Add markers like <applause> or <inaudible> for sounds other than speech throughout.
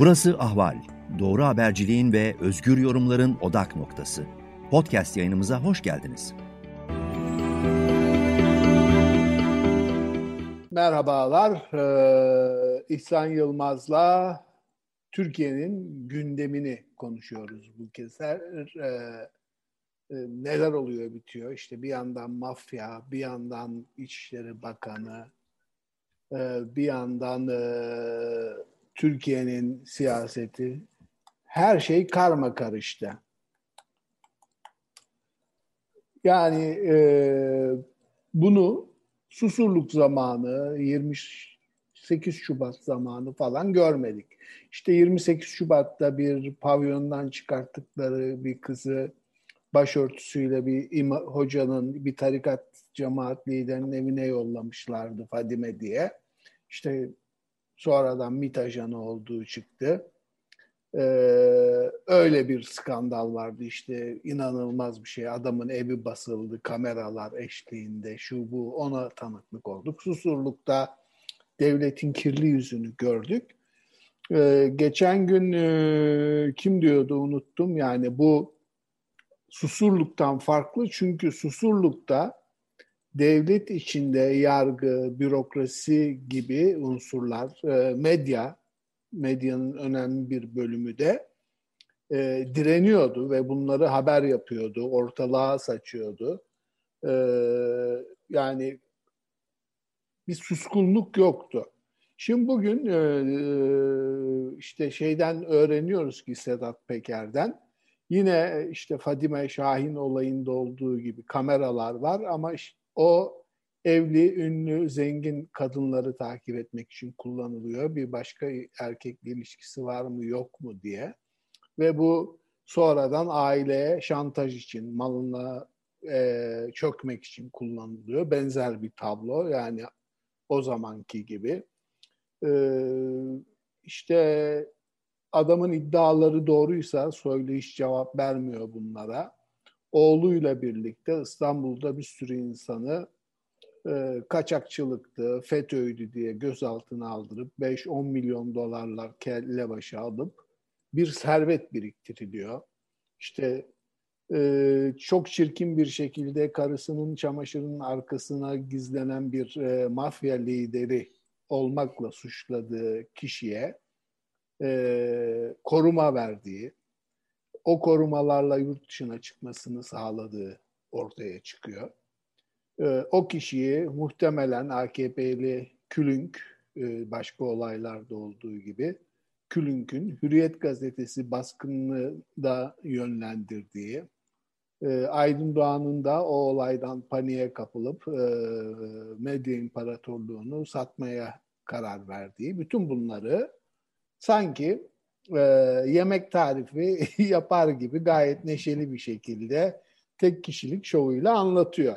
Burası Ahval. Doğru haberciliğin ve özgür yorumların odak noktası. Podcast yayınımıza hoş geldiniz. Merhabalar. Ee, İhsan Yılmaz'la Türkiye'nin gündemini konuşuyoruz bu kez. Her, e, neler oluyor bitiyor? İşte bir yandan mafya, bir yandan İçişleri Bakanı, bir yandan Türkiye'nin siyaseti. Her şey karma karıştı. Yani e, bunu Susurluk zamanı, 28 Şubat zamanı falan görmedik. İşte 28 Şubat'ta bir pavyondan çıkarttıkları bir kızı başörtüsüyle bir ima, hocanın, bir tarikat cemaat liderinin evine yollamışlardı Fadime diye. İşte sonradan MİT ajanı olduğu çıktı. Ee, öyle bir skandal vardı işte inanılmaz bir şey. Adamın evi basıldı, kameralar eşliğinde, şu bu ona tanıklık olduk. Susurluk'ta devletin kirli yüzünü gördük. Ee, geçen gün e, kim diyordu unuttum yani bu Susurluk'tan farklı çünkü Susurluk'ta devlet içinde yargı, bürokrasi gibi unsurlar, e, medya, medyanın önemli bir bölümü de e, direniyordu ve bunları haber yapıyordu, ortalığa saçıyordu. E, yani bir suskunluk yoktu. Şimdi bugün işte şeyden öğreniyoruz ki Sedat Peker'den yine işte Fadime Şahin olayında olduğu gibi kameralar var ama o evli, ünlü, zengin kadınları takip etmek için kullanılıyor. Bir başka erkekle ilişkisi var mı yok mu diye. Ve bu sonradan aileye şantaj için, malına e, çökmek için kullanılıyor. Benzer bir tablo yani o zamanki gibi. E, işte adamın iddiaları doğruysa Soylu hiç cevap vermiyor bunlara. Oğluyla birlikte İstanbul'da bir sürü insanı e, kaçakçılıktı, FETÖ'ydü diye gözaltına aldırıp 5-10 milyon dolarlar kelle başı alıp bir servet biriktiriliyor. İşte e, çok çirkin bir şekilde karısının çamaşırının arkasına gizlenen bir e, mafya lideri olmakla suçladığı kişiye e, koruma verdiği, o korumalarla yurt dışına çıkmasını sağladığı ortaya çıkıyor. Ee, o kişiyi muhtemelen AKP'li Külünk, e, başka olaylarda olduğu gibi, Külünk'ün Hürriyet Gazetesi baskınını da yönlendirdiği, e, Aydın Doğan'ın da o olaydan paniğe kapılıp e, medya imparatorluğunu satmaya karar verdiği, bütün bunları sanki yemek tarifi <laughs> yapar gibi gayet neşeli bir şekilde tek kişilik şovuyla anlatıyor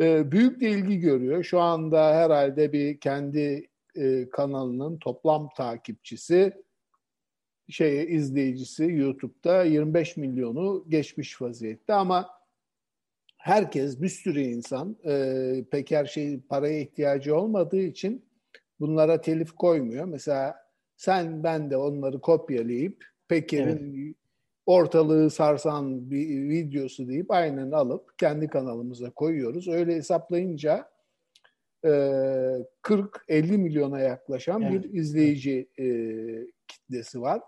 e, büyük de ilgi görüyor. Şu anda herhalde bir kendi e, kanalının toplam takipçisi şey izleyicisi YouTube'da 25 milyonu geçmiş vaziyette ama herkes bir sürü insan e, pek her şey paraya ihtiyacı olmadığı için bunlara telif koymuyor. Mesela sen ben de onları kopyalayıp Peker'in evet ortalığı sarsan bir videosu deyip aynen alıp kendi kanalımıza koyuyoruz. Öyle hesaplayınca 40-50 milyona yaklaşan evet. bir izleyici kitlesi var.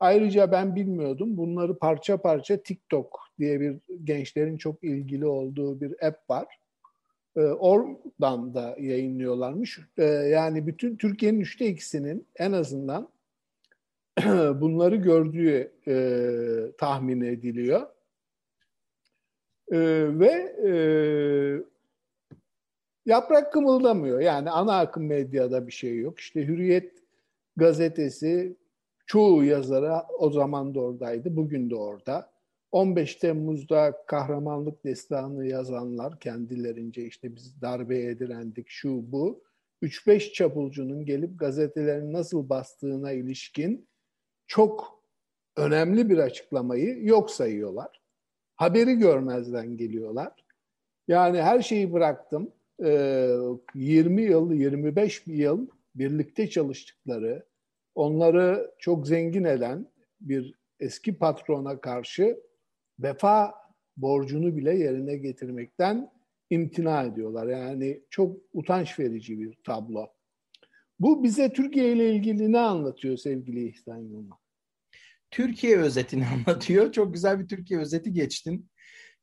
Ayrıca ben bilmiyordum bunları parça parça TikTok diye bir gençlerin çok ilgili olduğu bir app var. Oradan da yayınlıyorlarmış. Yani bütün Türkiye'nin üçte ikisinin en azından <clears throat> bunları gördüğü e, tahmin ediliyor. E, ve e, yaprak kımıldamıyor. Yani ana akım medyada bir şey yok. İşte Hürriyet gazetesi çoğu yazara o zaman da oradaydı, bugün de orada. 15 Temmuz'da kahramanlık destanı yazanlar kendilerince işte biz darbeye direndik şu bu. 3-5 çapulcunun gelip gazetelerin nasıl bastığına ilişkin çok önemli bir açıklamayı yok sayıyorlar. Haberi görmezden geliyorlar. Yani her şeyi bıraktım. 20 ee, yıl, 25 yıl birlikte çalıştıkları, onları çok zengin eden bir eski patrona karşı vefa borcunu bile yerine getirmekten imtina ediyorlar. Yani çok utanç verici bir tablo. Bu bize Türkiye ile ilgili ne anlatıyor sevgili İhsan Yılmaz? Türkiye özetini <laughs> anlatıyor. Çok güzel bir Türkiye özeti geçtin.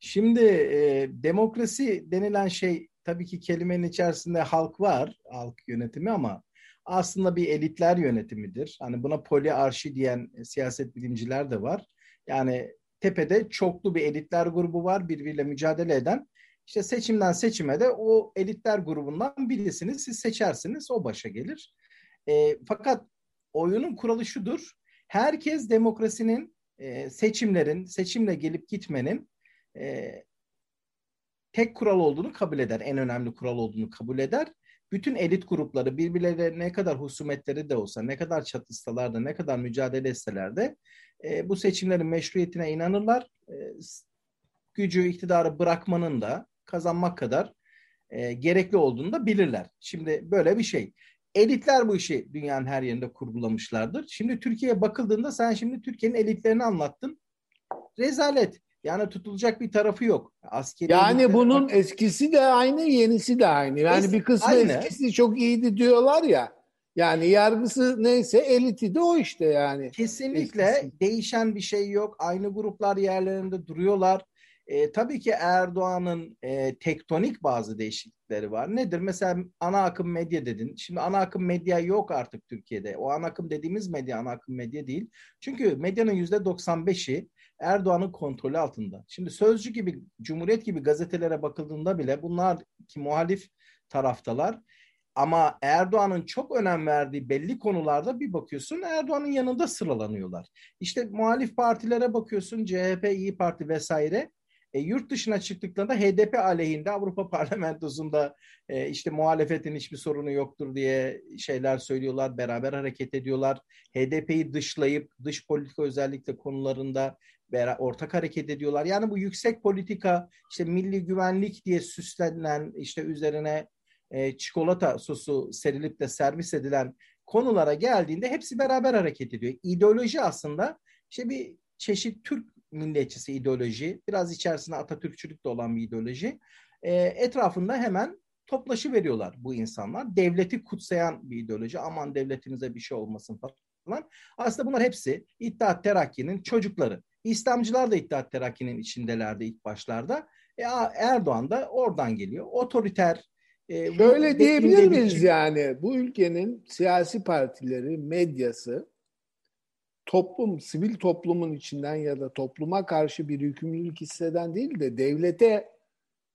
Şimdi e, demokrasi denilen şey tabii ki kelimenin içerisinde halk var, halk yönetimi ama aslında bir elitler yönetimidir. Hani buna poliarşi diyen siyaset bilimciler de var. Yani tepede çoklu bir elitler grubu var birbiriyle mücadele eden. İşte seçimden seçime de o elitler grubundan birisini siz seçersiniz, o başa gelir. E, fakat oyunun kuralı şudur. Herkes demokrasinin, e, seçimlerin, seçimle gelip gitmenin e, tek kural olduğunu kabul eder. En önemli kural olduğunu kabul eder. Bütün elit grupları birbirlerine ne kadar husumetleri de olsa, ne kadar çatışsalar da, ne kadar mücadele etseler de e, bu seçimlerin meşruiyetine inanırlar. E, gücü, iktidarı bırakmanın da kazanmak kadar e, gerekli olduğunu da bilirler. Şimdi böyle bir şey. Elitler bu işi dünyanın her yerinde kurgulamışlardır. Şimdi Türkiye'ye bakıldığında sen şimdi Türkiye'nin elitlerini anlattın. Rezalet. Yani tutulacak bir tarafı yok. Askeri yani bunun bak- eskisi de aynı, yenisi de aynı. Yani es- bir kısmı aynı. eskisi çok iyiydi diyorlar ya. Yani yargısı neyse eliti de o işte yani. Kesinlikle eskisi. değişen bir şey yok. Aynı gruplar yerlerinde duruyorlar. E, tabii ki Erdoğan'ın e, tektonik bazı değişiklikleri var. Nedir? Mesela ana akım medya dedin. Şimdi ana akım medya yok artık Türkiye'de. O ana akım dediğimiz medya ana akım medya değil. Çünkü medyanın yüzde 95'i Erdoğan'ın kontrolü altında. Şimdi Sözcü gibi, Cumhuriyet gibi gazetelere bakıldığında bile bunlar ki muhalif taraftalar. Ama Erdoğan'ın çok önem verdiği belli konularda bir bakıyorsun Erdoğan'ın yanında sıralanıyorlar. İşte muhalif partilere bakıyorsun CHP, İyi Parti vesaire e, yurt dışına çıktıklarında HDP aleyhinde Avrupa <laughs> Parlamentosu'nda e, işte muhalefetin hiçbir sorunu yoktur diye şeyler söylüyorlar, beraber hareket ediyorlar. HDP'yi dışlayıp dış politika özellikle konularında ortak hareket ediyorlar. Yani bu yüksek politika işte milli güvenlik diye süslenen işte üzerine e, çikolata sosu serilip de servis edilen konulara geldiğinde hepsi beraber hareket ediyor. İdeoloji aslında işte bir çeşit Türk milliyetçisi ideoloji, biraz içerisinde Atatürkçülük de olan bir ideoloji. E, etrafında hemen toplaşı veriyorlar bu insanlar. Devleti kutsayan bir ideoloji. Aman devletimize bir şey olmasın falan. Aslında bunlar hepsi İttihat Terakki'nin çocukları. İslamcılar da İttihat Terakki'nin içindelerdi ilk başlarda. E, Erdoğan da oradan geliyor. Otoriter, e, Şöyle diyebilir miyiz yani bu ülkenin siyasi partileri, medyası toplum, sivil toplumun içinden ya da topluma karşı bir yükümlülük hisseden değil de devlete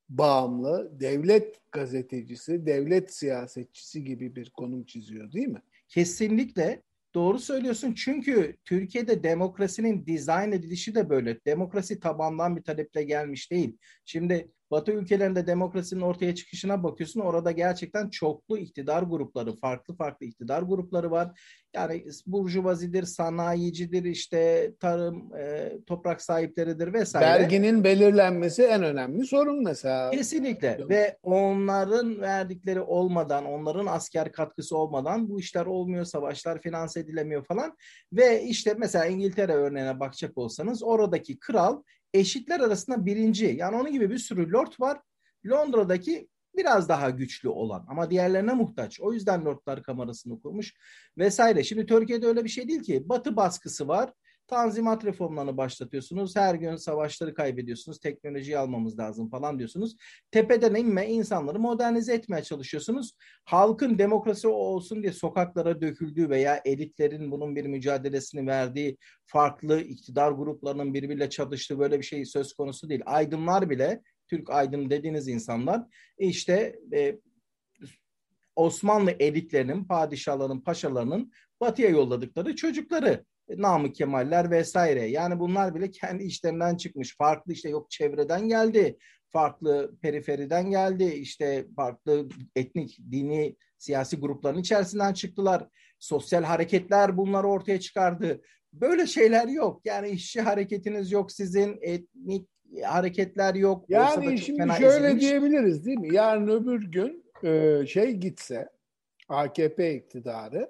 bağımlı, devlet gazetecisi, devlet siyasetçisi gibi bir konum çiziyor değil mi? Kesinlikle doğru söylüyorsun. Çünkü Türkiye'de demokrasinin dizayn edilişi de böyle. Demokrasi tabandan bir taleple gelmiş değil. Şimdi Batı ülkelerinde demokrasinin ortaya çıkışına bakıyorsun. Orada gerçekten çoklu iktidar grupları, farklı farklı iktidar grupları var. Yani burjuvazidir, sanayicidir, işte tarım, e, toprak sahipleridir vesaire. Verginin belirlenmesi en önemli sorun mesela. Kesinlikle ve onların verdikleri olmadan, onların asker katkısı olmadan bu işler olmuyor, savaşlar finanse edilemiyor falan. Ve işte mesela İngiltere örneğine bakacak olsanız oradaki kral eşitler arasında birinci. Yani onun gibi bir sürü lord var. Londra'daki biraz daha güçlü olan ama diğerlerine muhtaç. O yüzden Lordlar Kamerası'nı kurmuş vesaire. Şimdi Türkiye'de öyle bir şey değil ki. Batı baskısı var. Tanzimat reformlarını başlatıyorsunuz. Her gün savaşları kaybediyorsunuz. Teknolojiyi almamız lazım falan diyorsunuz. Tepeden inme insanları modernize etmeye çalışıyorsunuz. Halkın demokrasi olsun diye sokaklara döküldüğü veya elitlerin bunun bir mücadelesini verdiği farklı iktidar gruplarının birbiriyle çatıştığı böyle bir şey söz konusu değil. Aydınlar bile Türk aydın dediğiniz insanlar işte e, Osmanlı elitlerinin, padişahların, paşalarının batıya yolladıkları çocukları. Namık Kemaller vesaire. Yani bunlar bile kendi işlerinden çıkmış. Farklı işte yok çevreden geldi, farklı periferiden geldi, işte farklı etnik, dini, siyasi grupların içerisinden çıktılar. Sosyal hareketler bunları ortaya çıkardı. Böyle şeyler yok. Yani işçi hareketiniz yok sizin, etnik hareketler yok. Yani şimdi şöyle ezilmiş. diyebiliriz değil mi? Yarın öbür gün e, şey gitse, AKP iktidarı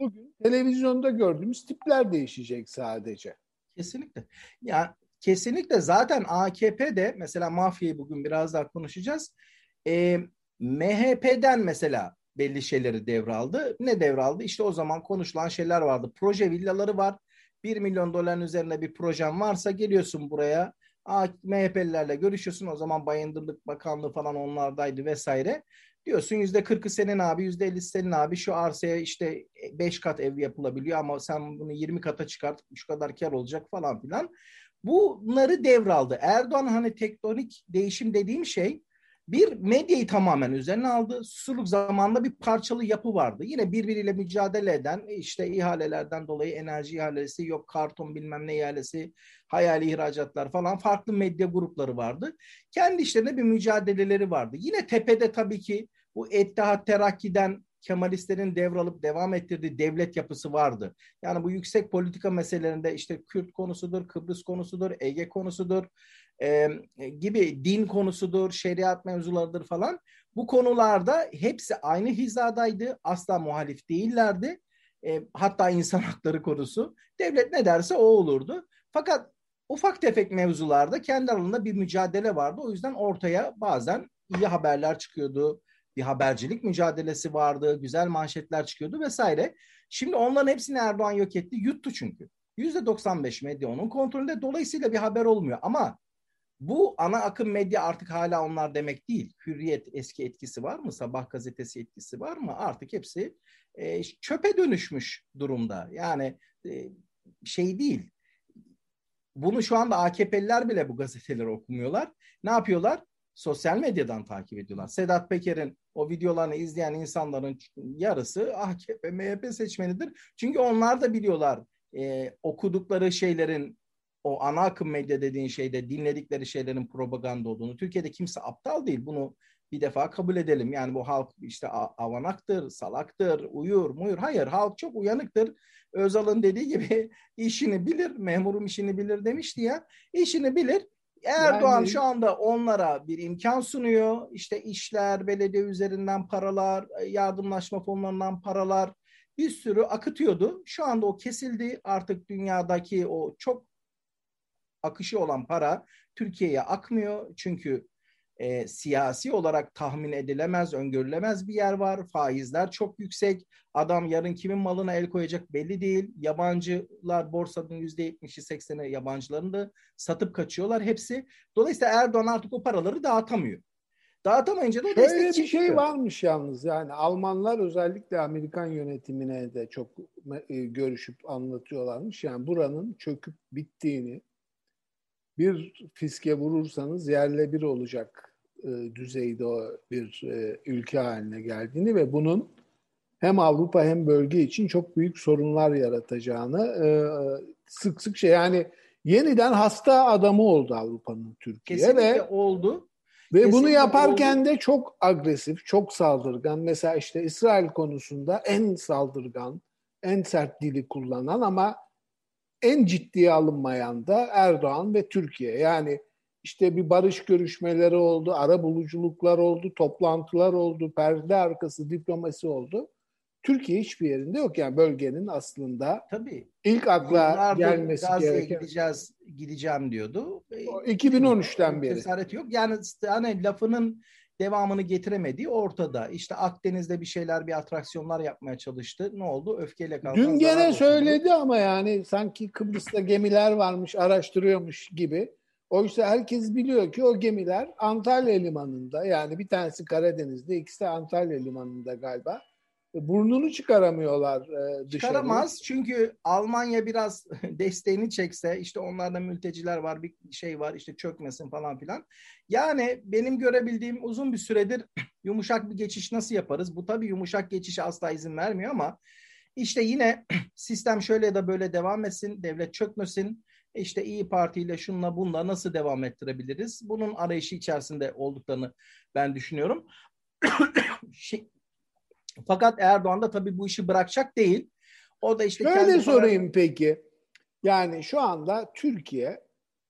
Bugün televizyonda gördüğümüz tipler değişecek sadece. Kesinlikle. Ya kesinlikle zaten AKP'de mesela mafyayı bugün biraz daha konuşacağız. E, MHP'den mesela belli şeyleri devraldı. Ne devraldı? İşte o zaman konuşulan şeyler vardı. Proje villaları var. 1 milyon doların üzerinde bir projem varsa geliyorsun buraya. MHP'lilerle görüşüyorsun. O zaman Bayındırlık Bakanlığı falan onlardaydı vesaire. Diyorsun yüzde kırkı senin abi, yüzde ellisi senin abi. Şu arsaya işte beş kat ev yapılabiliyor ama sen bunu yirmi kata çıkart, şu kadar kar olacak falan filan. Bunları devraldı. Erdoğan hani tektonik değişim dediğim şey bir medyayı tamamen üzerine aldı. Susurluk zamanında bir parçalı yapı vardı. Yine birbiriyle mücadele eden işte ihalelerden dolayı enerji ihalesi yok karton bilmem ne ihalesi hayali ihracatlar falan farklı medya grupları vardı. Kendi işlerinde bir mücadeleleri vardı. Yine tepede tabii ki bu Ettihat Terakki'den Kemalistlerin devralıp devam ettirdiği devlet yapısı vardı. Yani bu yüksek politika meselelerinde işte Kürt konusudur, Kıbrıs konusudur, Ege konusudur e, gibi din konusudur, şeriat mevzularıdır falan. Bu konularda hepsi aynı hizadaydı. Asla muhalif değillerdi. E, hatta insan <laughs> hakları konusu. Devlet ne derse o olurdu. Fakat ufak tefek mevzularda kendi aralarında bir mücadele vardı. O yüzden ortaya bazen iyi haberler çıkıyordu. Bir habercilik mücadelesi vardı. Güzel manşetler çıkıyordu vesaire. Şimdi onların hepsini Erdoğan yok etti. Yuttu çünkü. %95 medya onun kontrolünde. Dolayısıyla bir haber olmuyor. Ama bu ana akım medya artık hala onlar demek değil. Hürriyet eski etkisi var mı? Sabah gazetesi etkisi var mı? Artık hepsi e, çöpe dönüşmüş durumda. Yani e, şey değil. Bunu şu anda AKP'liler bile bu gazeteleri okumuyorlar. Ne yapıyorlar? Sosyal medyadan takip ediyorlar. Sedat Peker'in o videolarını izleyen insanların yarısı AKP, MHP seçmenidir. Çünkü onlar da biliyorlar e, okudukları şeylerin o ana akım medya dediğin şeyde dinledikleri şeylerin propaganda olduğunu. Türkiye'de kimse aptal değil. Bunu bir defa kabul edelim. Yani bu halk işte avanaktır, salaktır, uyur, muyur. Hayır, halk çok uyanıktır. Özal'ın dediği gibi <laughs> işini bilir, memurum işini bilir demişti ya. İşini bilir. Erdoğan yani... şu anda onlara bir imkan sunuyor. İşte işler, belediye üzerinden paralar, yardımlaşma fonlarından paralar bir sürü akıtıyordu. Şu anda o kesildi. Artık dünyadaki o çok akışı olan para Türkiye'ye akmıyor. Çünkü e, siyasi olarak tahmin edilemez, öngörülemez bir yer var. Faizler çok yüksek. Adam yarın kimin malına el koyacak belli değil. Yabancılar borsanın %70'i 80'i yabancıların da satıp kaçıyorlar hepsi. Dolayısıyla Erdoğan artık o paraları dağıtamıyor. Dağıtamayınca da Şöyle bir şey varmış yalnız yani Almanlar özellikle Amerikan yönetimine de çok e, görüşüp anlatıyorlarmış. Yani buranın çöküp bittiğini bir fiske vurursanız yerle bir olacak e, düzeyde bir e, ülke haline geldiğini ve bunun hem Avrupa hem bölge için çok büyük sorunlar yaratacağını e, sık sık şey yani yeniden hasta adamı oldu Avrupa'nın Türkiye Kesinlikle ve oldu. Ve Kesinlikle bunu yaparken oldu. de çok agresif, çok saldırgan. Mesela işte İsrail konusunda en saldırgan, en sert dili kullanan ama en ciddiye alınmayan da Erdoğan ve Türkiye. Yani işte bir barış görüşmeleri oldu, ara buluculuklar oldu, toplantılar oldu, perde arkası diplomasi oldu. Türkiye hiçbir yerinde yok yani bölgenin aslında. Tabii. İlk akla gelmesi Gazze'ye gereken. gideceğiz, gideceğim diyordu. 2013'ten beri. Cesaret yok. Yani hani lafının devamını getiremediği ortada. İşte Akdeniz'de bir şeyler, bir atraksiyonlar yapmaya çalıştı. Ne oldu? Öfkeyle kalkan Dün gene söyledi oldu. ama yani sanki Kıbrıs'ta gemiler varmış, araştırıyormuş gibi. Oysa herkes biliyor ki o gemiler Antalya limanında yani bir tanesi Karadeniz'de, ikisi de Antalya limanında galiba. E, burnunu çıkaramıyorlar e, dışarı. Çıkaramaz çünkü Almanya biraz <laughs> desteğini çekse işte onlarda mülteciler var bir şey var işte çökmesin falan filan. Yani benim görebildiğim uzun bir süredir <clears throat> yumuşak bir geçiş nasıl yaparız? Bu tabii yumuşak geçişe asla izin vermiyor ama işte yine <clears throat> sistem şöyle ya da böyle devam etsin, devlet çökmesin. İşte İyi Parti ile şunla bunla nasıl devam ettirebiliriz? Bunun arayışı içerisinde olduklarını ben düşünüyorum. <clears throat> fakat Erdoğan da tabii bu işi bırakacak değil. O da işte Şöyle sorayım para... peki. Yani şu anda Türkiye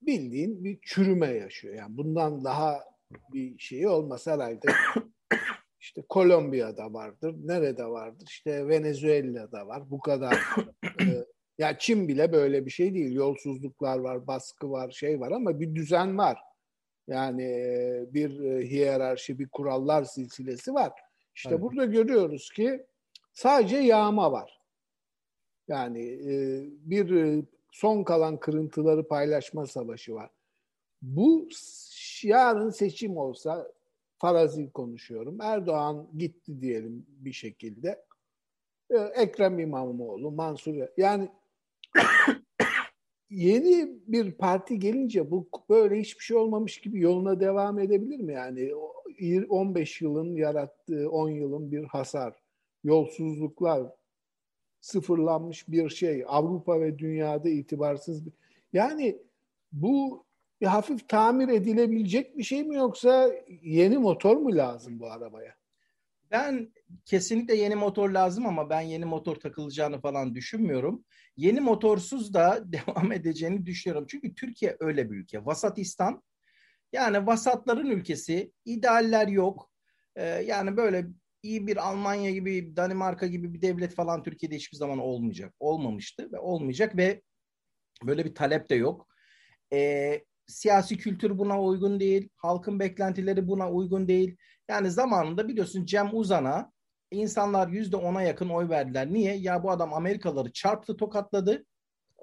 bildiğin bir çürüme yaşıyor. Yani bundan daha bir şey olmasa herhalde <coughs> İşte Kolombiya'da vardır, nerede vardır? İşte Venezuela'da var. Bu kadar. <coughs> e, ya Çin bile böyle bir şey değil. Yolsuzluklar var, baskı var, şey var ama bir düzen var. Yani e, bir e, hiyerarşi, bir kurallar silsilesi var. İşte evet. burada görüyoruz ki sadece yağma var. Yani e, bir son kalan kırıntıları paylaşma savaşı var. Bu yarın seçim olsa farazi konuşuyorum. Erdoğan gitti diyelim bir şekilde. Ekrem İmamoğlu, Mansur yani <coughs> yeni bir parti gelince bu böyle hiçbir şey olmamış gibi yoluna devam edebilir mi? Yani 15 yılın yarattığı 10 yılın bir hasar, yolsuzluklar, sıfırlanmış bir şey, Avrupa ve dünyada itibarsız bir... Yani bu hafif tamir edilebilecek bir şey mi yoksa yeni motor mu lazım bu arabaya? Ben kesinlikle yeni motor lazım ama ben yeni motor takılacağını falan düşünmüyorum. Yeni motorsuz da <laughs> devam edeceğini düşünüyorum. Çünkü Türkiye öyle bir ülke. Vasatistan yani vasatların ülkesi. idealler yok. Ee, yani böyle iyi bir Almanya gibi, Danimarka gibi bir devlet falan Türkiye'de hiçbir zaman olmayacak. Olmamıştı ve olmayacak ve böyle bir talep de yok. Ee, siyasi kültür buna uygun değil. Halkın beklentileri buna uygun değil. Yani zamanında biliyorsun Cem Uzan'a insanlar yüzde ona yakın oy verdiler. Niye? Ya bu adam Amerikalıları çarptı, tokatladı.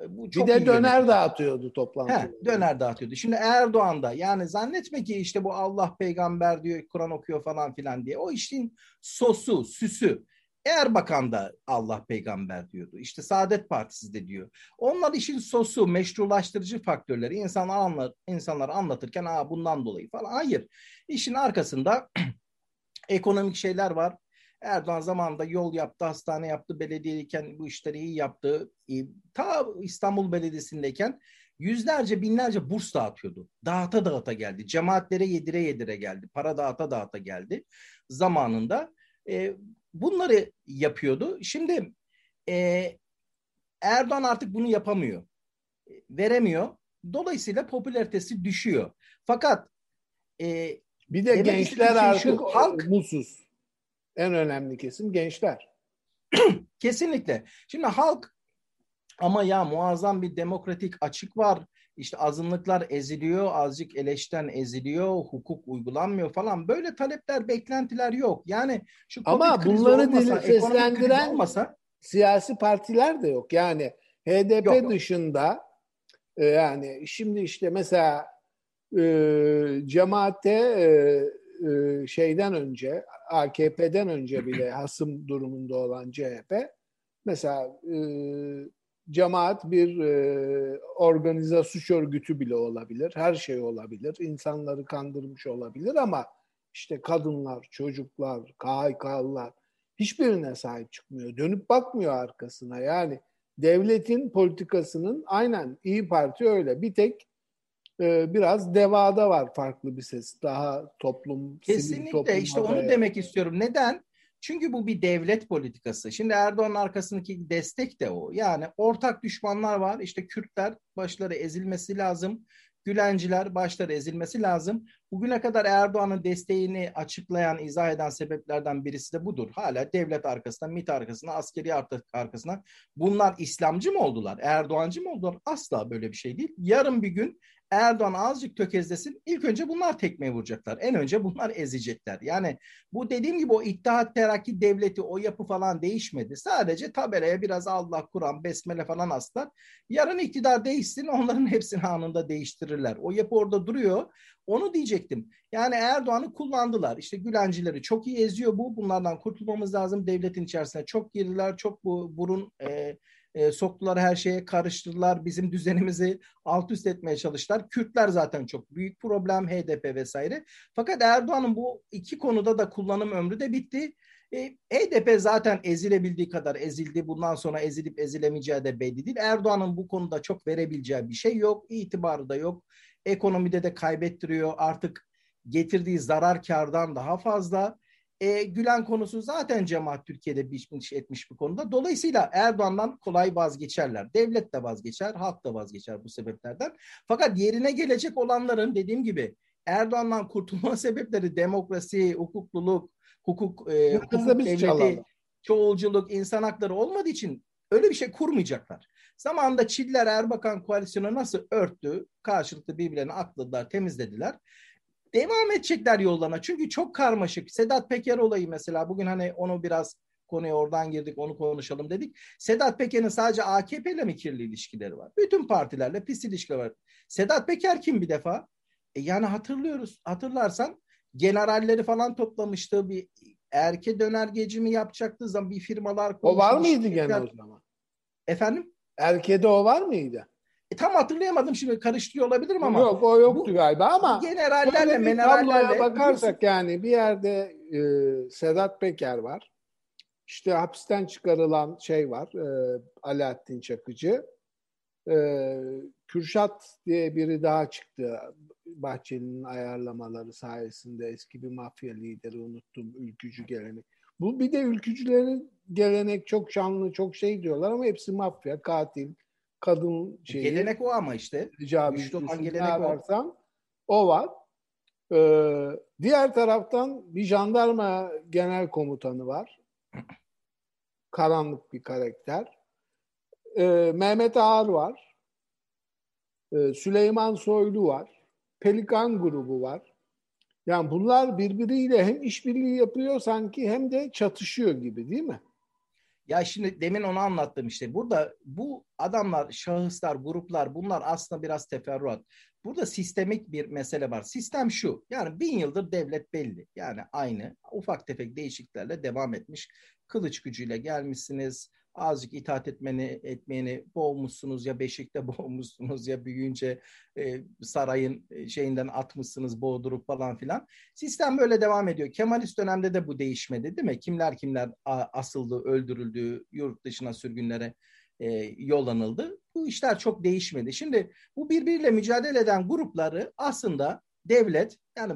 E, bu çok bir de döner yönetim. dağıtıyordu toplantıda. Döner dağıtıyordu. Şimdi Erdoğan da yani zannetme ki işte bu Allah peygamber diyor, Kur'an okuyor falan filan diye. O işin sosu, süsü. Erbakan da Allah peygamber diyordu. İşte Saadet Partisi de diyor. Onlar işin sosu, meşrulaştırıcı faktörleri insanlar anlar, insanlar anlatırken Aa, bundan dolayı falan. Hayır. İşin arkasında <clears throat> ekonomik şeyler var. Erdoğan zamanında yol yaptı, hastane yaptı, belediyeyken bu işleri iyi yaptı. Ta İstanbul Belediyesi'ndeyken yüzlerce binlerce burs dağıtıyordu. Dağıta dağıta geldi. Cemaatlere yedire yedire geldi. Para dağıta dağıta geldi zamanında. E, bunları yapıyordu. Şimdi e, Erdoğan artık bunu yapamıyor. Veremiyor. Dolayısıyla popülaritesi düşüyor. Fakat e, bir de gençler şey artık şu, halk mutsuz. En önemli kesim gençler. <clears throat> Kesinlikle. Şimdi halk ama ya muazzam bir demokratik açık var. İşte azınlıklar eziliyor, azıcık eleşten eziliyor, hukuk uygulanmıyor falan. Böyle talepler, beklentiler yok. Yani şu Ama bunları olmasa, seslendiren olmasa, siyasi partiler de yok. Yani HDP yok. dışında e, yani şimdi işte mesela e, cemaate e, e, şeyden önce AKP'den önce bile <clears throat> hasım durumunda olan CHP mesela e, cemaat bir e, organize suç örgütü bile olabilir. Her şey olabilir. İnsanları kandırmış olabilir ama işte kadınlar, çocuklar, KHK'lılar hiçbirine sahip çıkmıyor. Dönüp bakmıyor arkasına. Yani devletin politikasının aynen İyi Parti öyle. Bir tek e, biraz devada var farklı bir ses. Daha toplum, Kesinlikle toplum işte onu demek istiyorum. Neden? Çünkü bu bir devlet politikası. Şimdi Erdoğan'ın arkasındaki destek de o. Yani ortak düşmanlar var. İşte Kürtler başları ezilmesi lazım. Gülenciler başları ezilmesi lazım. Bugüne kadar Erdoğan'ın desteğini açıklayan, izah eden sebeplerden birisi de budur. Hala devlet arkasına, MİT arkasına, askeri arkasına. Bunlar İslamcı mı oldular? Erdoğancı mı oldular? Asla böyle bir şey değil. Yarın bir gün Erdoğan azıcık tökezlesin. İlk önce bunlar tekmeye vuracaklar. En önce bunlar ezecekler. Yani bu dediğim gibi o İttihat Terakki Devleti o yapı falan değişmedi. Sadece tabelaya biraz Allah, Kur'an, Besmele falan aslar. Yarın iktidar değişsin onların <laughs> hepsini anında değiştirirler. O yapı orada duruyor. Onu diyecektim. Yani Erdoğan'ı kullandılar. İşte Gülencileri çok iyi eziyor bu. Bunlardan kurtulmamız lazım. Devletin içerisine çok girdiler. Çok bu burun e, e, soktular her şeye karıştırdılar. Bizim düzenimizi alt üst etmeye çalıştılar. Kürtler zaten çok büyük problem HDP vesaire. Fakat Erdoğan'ın bu iki konuda da kullanım ömrü de bitti. E, HDP zaten ezilebildiği kadar ezildi. Bundan sonra ezilip ezilemeyeceği de belli değil. Erdoğan'ın bu konuda çok verebileceği bir şey yok. İtibarı da yok. Ekonomide de kaybettiriyor. Artık getirdiği zarar kardan daha fazla. E, Gülen konusu zaten cemaat Türkiye'de biçmiş etmiş bir konuda. Dolayısıyla Erdoğan'dan kolay vazgeçerler. Devlet de vazgeçer, halk da vazgeçer bu sebeplerden. Fakat yerine gelecek olanların dediğim gibi Erdoğan'dan kurtulma <laughs> sebepleri demokrasi, hukukluluk, hukuk, e, hukuk devleti, çalalım. çoğulculuk, insan hakları olmadığı için öyle bir şey kurmayacaklar. Zamanında Çiller Erbakan koalisyonu nasıl örttü? Karşılıklı birbirlerini akladılar, temizlediler. Devam edecekler yollarına. Çünkü çok karmaşık. Sedat Peker olayı mesela bugün hani onu biraz konuya oradan girdik onu konuşalım dedik. Sedat Peker'in sadece AKP ile mi kirli ilişkileri var? Bütün partilerle pis ilişkileri var. Sedat Peker kim bir defa? E yani hatırlıyoruz. Hatırlarsan generalleri falan toplamıştı. Bir erke dönergeci mi yapacaktı zaman bir firmalar O var mıydı gene o zaman? Efendim? Erke'de o var mıydı? Tam hatırlayamadım şimdi karıştırıyor olabilirim ama. Yok o yoktu bu- galiba ama generallerle menerallerle bakarsak yani bir yerde e, Sedat Peker var. İşte hapisten çıkarılan şey var. E, Alaaddin Çakıcı. E, Kürşat diye biri daha çıktı. Bahçeli'nin ayarlamaları sayesinde eski bir mafya lideri unuttum. Ülkücü gelenek. Bu bir de ülkücülerin gelenek çok şanlı çok şey diyorlar ama hepsi mafya, katil, kadın şeyi. gelenek o ama işte. Rica Güçlü olan gelenek ne o. ararsan o var. Ee, diğer taraftan bir jandarma genel komutanı var. Karanlık bir karakter. Ee, Mehmet Ağar var. Ee, Süleyman Soylu var. Pelikan grubu var. Yani bunlar birbiriyle hem işbirliği yapıyor sanki hem de çatışıyor gibi değil mi? Ya şimdi demin onu anlattım işte. Burada bu adamlar, şahıslar, gruplar bunlar aslında biraz teferruat. Burada sistemik bir mesele var. Sistem şu. Yani bin yıldır devlet belli. Yani aynı ufak tefek değişikliklerle devam etmiş. Kılıç gücüyle gelmişsiniz. Azıcık itaat etmeni, etmeyeni boğmuşsunuz ya beşikte <laughs> boğmuşsunuz ya büyüyünce e, sarayın e, şeyinden atmışsınız boğdurup falan filan. Sistem böyle devam ediyor. Kemalist dönemde de bu değişmedi değil mi? Kimler kimler asıldı, öldürüldü, yurt dışına sürgünlere e, yollanıldı. Bu işler çok değişmedi. Şimdi bu birbiriyle mücadele eden grupları aslında devlet yani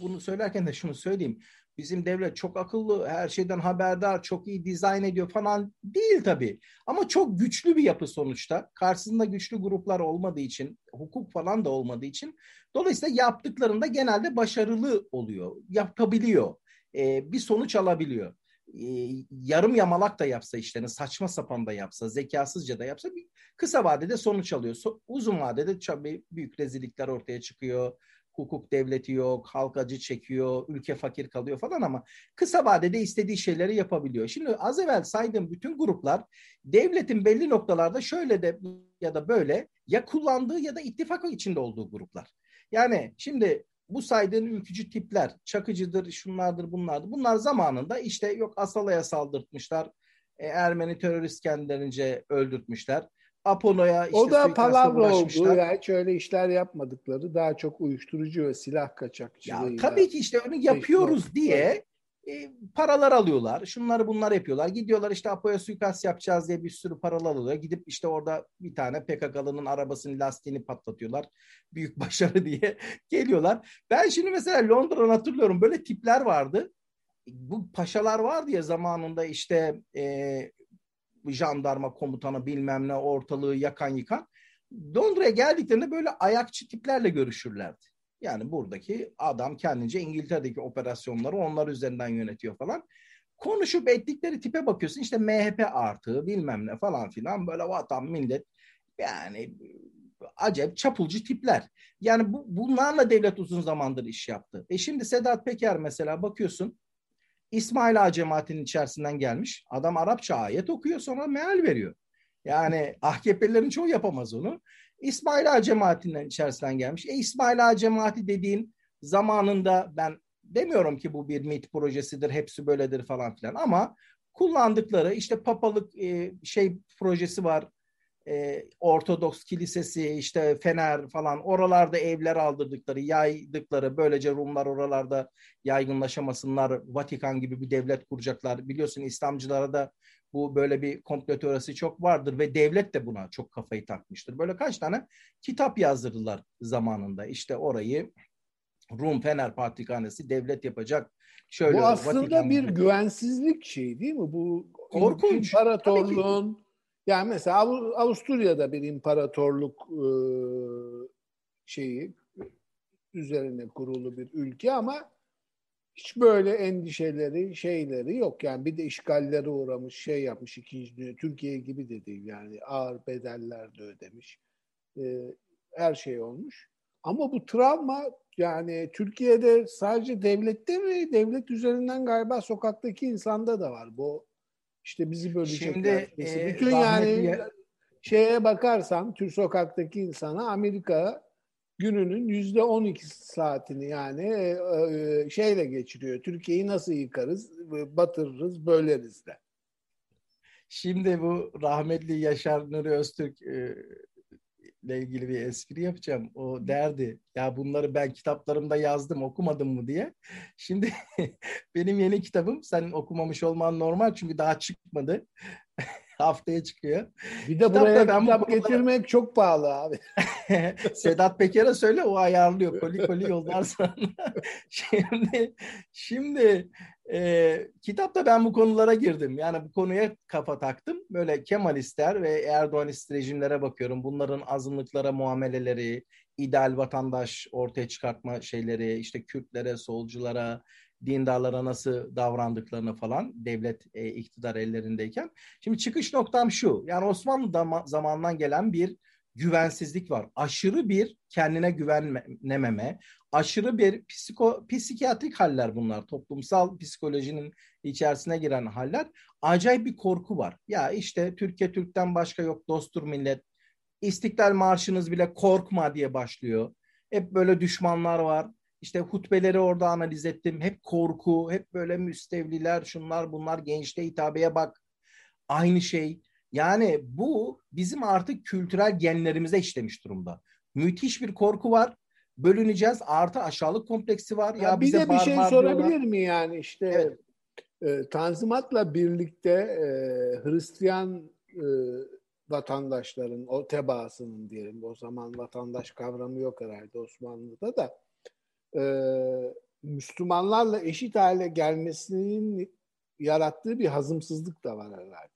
bunu söylerken de şunu söyleyeyim. Bizim devlet çok akıllı, her şeyden haberdar, çok iyi dizayn ediyor falan değil tabii. Ama çok güçlü bir yapı sonuçta. Karşısında güçlü gruplar olmadığı için, hukuk falan da olmadığı için dolayısıyla yaptıklarında genelde başarılı oluyor, yapabiliyor, Ee, bir sonuç alabiliyor. Ee, yarım yamalak da yapsa işlerini, saçma sapan da yapsa, zekasızca da yapsa bir kısa vadede sonuç alıyor. Uzun vadede tabii büyük rezillikler ortaya çıkıyor hukuk devleti yok, halk acı çekiyor, ülke fakir kalıyor falan ama kısa vadede istediği şeyleri yapabiliyor. Şimdi az evvel saydığım bütün gruplar devletin belli noktalarda şöyle de ya da böyle ya kullandığı ya da ittifak içinde olduğu gruplar. Yani şimdi bu saydığın ülkücü tipler, çakıcıdır, şunlardır, bunlardır. Bunlar zamanında işte yok Asala'ya saldırtmışlar, e, Ermeni terörist kendilerince öldürtmüşler. Apo'ya işte o da palavra oldu. uğraşmışlar. Ya hiç öyle işler yapmadıkları daha çok uyuşturucu ve silah kaçakçılığıyla. Ya tabii ki işte onu yapıyoruz diye e, paralar alıyorlar. Şunları bunlar yapıyorlar. Gidiyorlar işte Apo'ya suikast yapacağız diye bir sürü paralar alıyorlar. Gidip işte orada bir tane PKK'lının arabasının lastiğini patlatıyorlar. Büyük <laughs> başarı diye geliyorlar. Ben şimdi mesela Londra'dan hatırlıyorum böyle tipler vardı. Bu paşalar vardı ya zamanında işte e, jandarma komutanı bilmem ne ortalığı yakan yıkan. Londra'ya geldiklerinde böyle ayakçı tiplerle görüşürlerdi. Yani buradaki adam kendince İngiltere'deki operasyonları onlar üzerinden yönetiyor falan. Konuşup ettikleri tipe bakıyorsun işte MHP artığı bilmem ne falan filan böyle vatan millet yani acayip çapulcu tipler. Yani bu, bunlarla devlet uzun zamandır iş yaptı. E şimdi Sedat Peker mesela bakıyorsun İsmail Ağa cemaatinin içerisinden gelmiş. Adam Arapça ayet okuyor sonra meal veriyor. Yani AKP'lilerin çoğu yapamaz onu. İsmail Ağa cemaatinden içerisinden gelmiş. E İsmail Ağa cemaati dediğin zamanında ben demiyorum ki bu bir MIT projesidir, hepsi böyledir falan filan ama kullandıkları işte papalık e, şey projesi var. E, Ortodoks kilisesi işte Fener falan oralarda evler aldırdıkları, yaydıkları böylece Rumlar oralarda yaygınlaşamasınlar. Vatikan gibi bir devlet kuracaklar. Biliyorsun İslamcılara da bu böyle bir komplo teorisi çok vardır ve devlet de buna çok kafayı takmıştır. Böyle kaç tane kitap yazdırdılar zamanında. İşte orayı Rum Fener Patrikhanesi devlet yapacak. Şöyle Bu aslında Vatikan bir gibi. güvensizlik şeyi değil mi? Bu Korkunç. imparatorluğun yani mesela Av- Avusturya'da bir imparatorluk e, şeyi üzerine kurulu bir ülke ama hiç böyle endişeleri, şeyleri yok. Yani bir de işgallere uğramış, şey yapmış ikinci dünya, Türkiye gibi de değil yani ağır bedeller de ödemiş. Ee, her şey olmuş. Ama bu travma yani Türkiye'de sadece devlette mi? Devlet üzerinden galiba sokaktaki insanda da var. Bu işte bizi bölecek. Şimdi e, bütün yani şeye bakarsan Tür sokaktaki insana Amerika gününün yüzde on iki saatini yani e, e, şeyle geçiriyor. Türkiye'yi nasıl yıkarız, batırırız, böleriz de. Şimdi bu rahmetli Yaşar Nuri Öztürk e, ilgili bir espri yapacağım. O derdi ya bunları ben kitaplarımda yazdım okumadım mı diye. Şimdi <laughs> benim yeni kitabım sen okumamış olman normal çünkü daha çıkmadı. <laughs> Haftaya çıkıyor. Bir de Kitapta buraya ben kitap getirmek çok pahalı abi. <laughs> Sedat Peker'e söyle o ayarlıyor. Koli koli <laughs> yollar sana. şimdi şimdi e, kitapta ben bu konulara girdim. Yani bu konuya kafa taktım. Böyle Kemalistler ve Erdoğanist rejimlere bakıyorum. Bunların azınlıklara muameleleri, ideal vatandaş ortaya çıkartma şeyleri, işte Kürtlere, solculara, dindarlara nasıl davrandıklarını falan devlet e, iktidar ellerindeyken. Şimdi çıkış noktam şu. Yani Osmanlı zamanından gelen bir güvensizlik var. Aşırı bir kendine güvenememe, aşırı bir psiko, psikiyatrik haller bunlar. Toplumsal psikolojinin içerisine giren haller. Acayip bir korku var. Ya işte Türkiye Türk'ten başka yok dosttur millet. İstiklal Marşınız bile korkma diye başlıyor. Hep böyle düşmanlar var. İşte hutbeleri orada analiz ettim. Hep korku, hep böyle müstevliler, şunlar bunlar gençte hitabeye bak. Aynı şey. Yani bu bizim artık kültürel genlerimize işlemiş durumda. Müthiş bir korku var. Bölüneceğiz. Artı aşağılık kompleksi var. Ya, ya bir de bir şey sorabilir mi yani işte evet. e, Tanzimat'la birlikte e, Hristiyan e, vatandaşların o tebaasının diyelim o zaman vatandaş kavramı yok herhalde Osmanlı'da da e, Müslümanlarla eşit hale gelmesinin yarattığı bir hazımsızlık da var herhalde.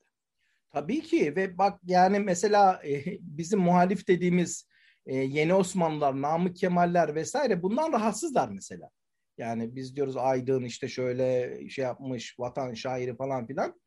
Tabii ki ve bak yani mesela e, bizim muhalif dediğimiz e, yeni Osmanlılar, Namık Kemaller vesaire bundan rahatsızlar mesela. Yani biz diyoruz Aydın işte şöyle şey yapmış, vatan şairi falan filan.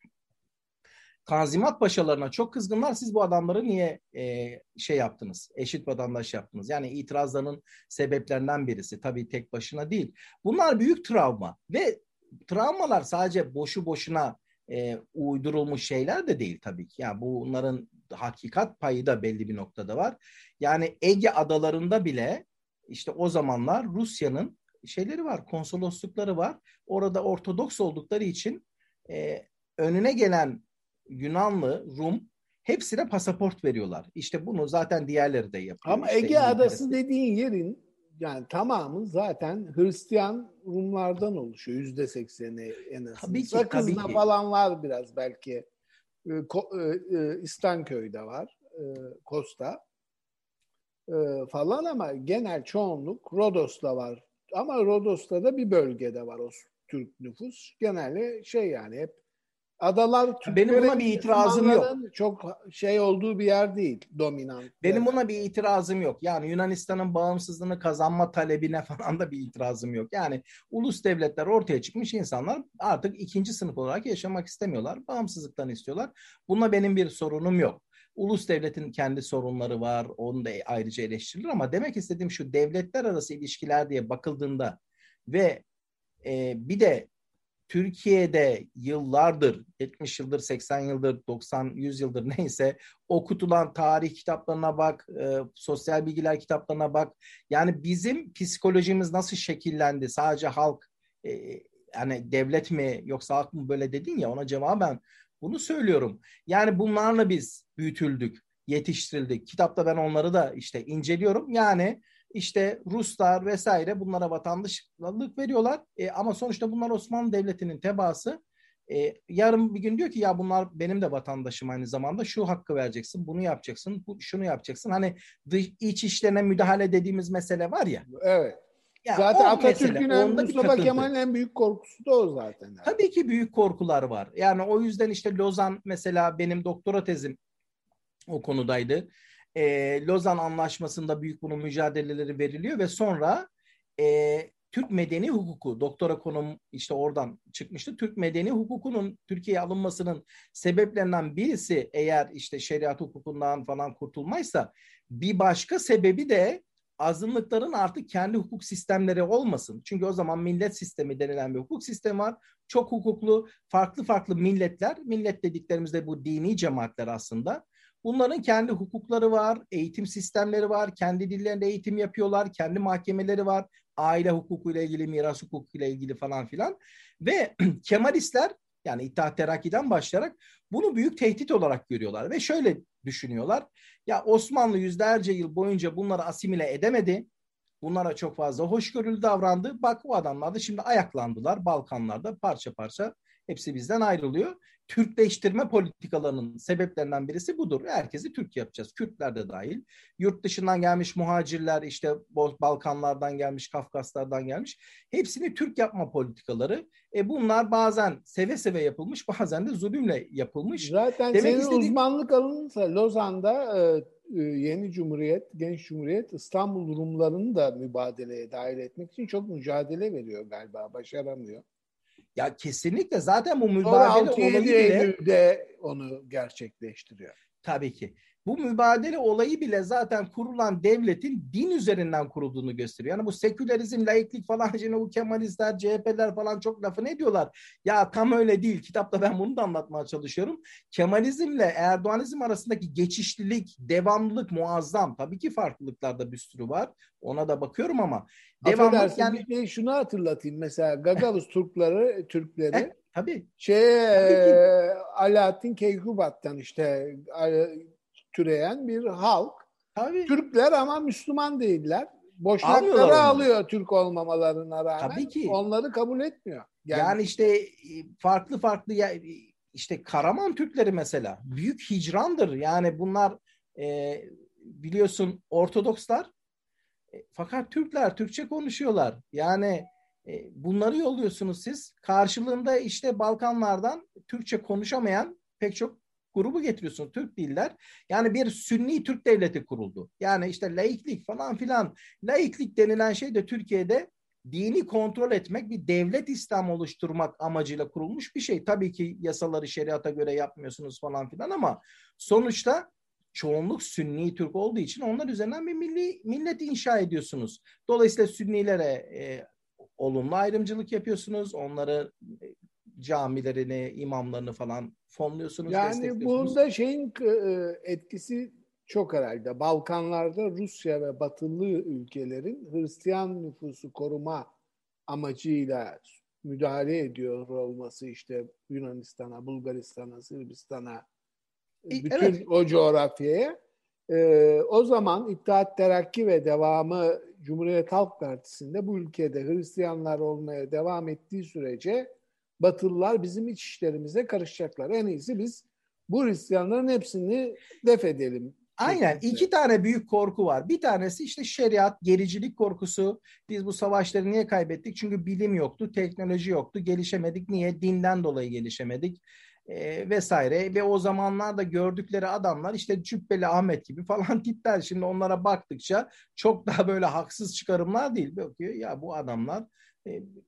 Tanzimat paşalarına çok kızgınlar. Siz bu adamları niye e, şey yaptınız? Eşit vatandaş yaptınız. Yani itirazlarının sebeplerinden birisi. Tabii tek başına değil. Bunlar büyük travma ve travmalar sadece boşu boşuna e, uydurulmuş şeyler de değil tabii ki. Yani bunların hakikat payı da belli bir noktada var. Yani Ege adalarında bile işte o zamanlar Rusya'nın şeyleri var, konsoloslukları var. Orada Ortodoks oldukları için e, önüne gelen Yunanlı, Rum hepsine pasaport veriyorlar. İşte bunu zaten diğerleri de yapıyor. Ama işte Ege Adası dediğin yerin yani tamamı zaten Hristiyan Rumlardan oluşuyor. Yüzde sekseni en azından. Tabii ki, Sakız'da tabii ki. falan var biraz belki. Ee, e, e, İstanköy'de var. E, Kosta falan ama genel çoğunluk Rodos'ta var. Ama Rodos'ta da bir bölgede var o Türk nüfus. Genelde şey yani hep Adalar Benim buna bir itirazım yok. Çok şey olduğu bir yer değil, dominant. Benim buna bir itirazım yok. Yani Yunanistan'ın bağımsızlığını kazanma talebine <laughs> falan da bir itirazım yok. Yani ulus devletler ortaya çıkmış insanlar artık ikinci sınıf olarak yaşamak istemiyorlar. Bağımsızlıktan istiyorlar. Buna benim bir sorunum yok. Ulus devletin kendi sorunları var. Onu da ayrıca eleştirilir ama demek istediğim şu devletler arası ilişkiler diye bakıldığında ve e, bir de Türkiye'de yıllardır, 70 yıldır, 80 yıldır, 90, 100 yıldır <laughs> neyse okutulan tarih kitaplarına bak, e, sosyal bilgiler kitaplarına bak. Yani bizim psikolojimiz nasıl şekillendi? Sadece halk, e, yani devlet mi yoksa halk mı böyle dedin ya ona cevaben bunu söylüyorum. Yani bunlarla biz büyütüldük, yetiştirildik. Kitapta ben onları da işte inceliyorum. Yani işte Ruslar vesaire bunlara vatandaşlık veriyorlar. E, ama sonuçta bunlar Osmanlı Devleti'nin tebaası. E, yarın bir gün diyor ki ya bunlar benim de vatandaşım aynı zamanda şu hakkı vereceksin, bunu yapacaksın, bu, şunu yapacaksın. Hani dış, iç işlerine müdahale dediğimiz mesele var ya. Evet. Ya zaten Atatürk'ün en Mustafa Kemal'in en büyük korkusu da o zaten. Yani. Tabii ki büyük korkular var. Yani o yüzden işte Lozan mesela benim doktora tezim o konudaydı e, Lozan Anlaşması'nda büyük bunun mücadeleleri veriliyor ve sonra e, Türk medeni hukuku, doktora konum işte oradan çıkmıştı. Türk medeni hukukunun Türkiye'ye alınmasının sebeplerinden birisi eğer işte şeriat hukukundan falan kurtulmaysa bir başka sebebi de azınlıkların artık kendi hukuk sistemleri olmasın. Çünkü o zaman millet sistemi denilen bir hukuk sistemi var. Çok hukuklu, farklı farklı milletler, millet dediklerimizde bu dini cemaatler aslında. Bunların kendi hukukları var, eğitim sistemleri var, kendi dillerinde eğitim yapıyorlar, kendi mahkemeleri var, aile hukukuyla ilgili, miras hukukuyla ilgili falan filan. Ve <clears throat> Kemalistler yani İttihat Terakki'den başlayarak bunu büyük tehdit olarak görüyorlar ve şöyle düşünüyorlar. Ya Osmanlı yüzlerce yıl boyunca bunları asimile edemedi. Bunlara çok fazla hoşgörülü davrandı. Bak bu adamlar da şimdi ayaklandılar Balkanlarda parça parça. Hepsi bizden ayrılıyor. Türkleştirme politikalarının sebeplerinden birisi budur. Herkesi Türk yapacağız. Kürtler de dahil. Yurt dışından gelmiş muhacirler işte Balkanlardan gelmiş, Kafkaslardan gelmiş. Hepsini Türk yapma politikaları. E bunlar bazen seve seve yapılmış, bazen de zulümle yapılmış. Zaten Demek senin istediğim... uzmanlık alanınsa Lozan'da e, e, yeni Cumhuriyet, Genç Cumhuriyet İstanbul Rumlarını da mübadeleye dahil etmek için çok mücadele veriyor galiba. Başaramıyor. Ya kesinlikle zaten bu mübadele olayı bile Eylül'de onu gerçekleştiriyor. Tabii ki. Bu mübadele olayı bile zaten kurulan devletin din üzerinden kurulduğunu gösteriyor. Yani bu sekülerizm, laiklik falan şimdi bu Kemalistler, CHP'ler falan çok lafı ne diyorlar? Ya tam öyle değil. Kitapta ben bunu da anlatmaya çalışıyorum. Kemalizmle Erdoğanizm arasındaki geçişlilik, devamlılık muazzam. Tabii ki farklılıklarda bir sürü var. Ona da bakıyorum ama devamlılık yani... bir şunu hatırlatayım. Mesela Gagavuz Türkleri, Türkleri Tabii. Şey, Tabii ki. Alaaddin Keykubat'tan işte türeyen bir halk. Tabii. Türkler ama Müslüman değiller. Boşnakları alıyor Türk olmamalarına rağmen. Tabii ki. Onları kabul etmiyor. Yani, yani işte e, farklı farklı işte Karaman Türkleri mesela büyük hicrandır. Yani bunlar e, biliyorsun Ortodokslar e, fakat Türkler Türkçe konuşuyorlar. Yani e, bunları yolluyorsunuz siz. Karşılığında işte Balkanlardan Türkçe konuşamayan pek çok grubu getiriyorsun Türk diller. Yani bir Sünni Türk devleti kuruldu. Yani işte laiklik falan filan. Laiklik denilen şey de Türkiye'de dini kontrol etmek, bir devlet İslam oluşturmak amacıyla kurulmuş bir şey. Tabii ki yasaları şeriata göre yapmıyorsunuz falan filan ama sonuçta çoğunluk Sünni Türk olduğu için onlar üzerinden bir milli millet inşa ediyorsunuz. Dolayısıyla Sünnilere e, olumlu ayrımcılık yapıyorsunuz. Onları e, camilerini, imamlarını falan fonluyorsunuz, Yani bunda şeyin e, etkisi çok herhalde. Balkanlarda Rusya ve batılı ülkelerin Hristiyan nüfusu koruma amacıyla müdahale ediyor olması işte Yunanistan'a, Bulgaristan'a, Sırbistan'a, bütün evet. o coğrafyaya. Ee, o zaman İttihat Terakki ve devamı Cumhuriyet Halk Partisi'nde bu ülkede Hristiyanlar olmaya devam ettiği sürece Batılılar bizim iç işlerimize karışacaklar. En iyisi biz bu Hristiyanların hepsini def edelim. Aynen. iki tane büyük korku var. Bir tanesi işte şeriat, gericilik korkusu. Biz bu savaşları niye kaybettik? Çünkü bilim yoktu, teknoloji yoktu, gelişemedik. Niye? Dinden dolayı gelişemedik e, vesaire ve o zamanlarda gördükleri adamlar işte Cübbeli Ahmet gibi falan <laughs> tipler. Şimdi onlara baktıkça çok daha böyle haksız çıkarımlar değil. Bakıyor ya bu adamlar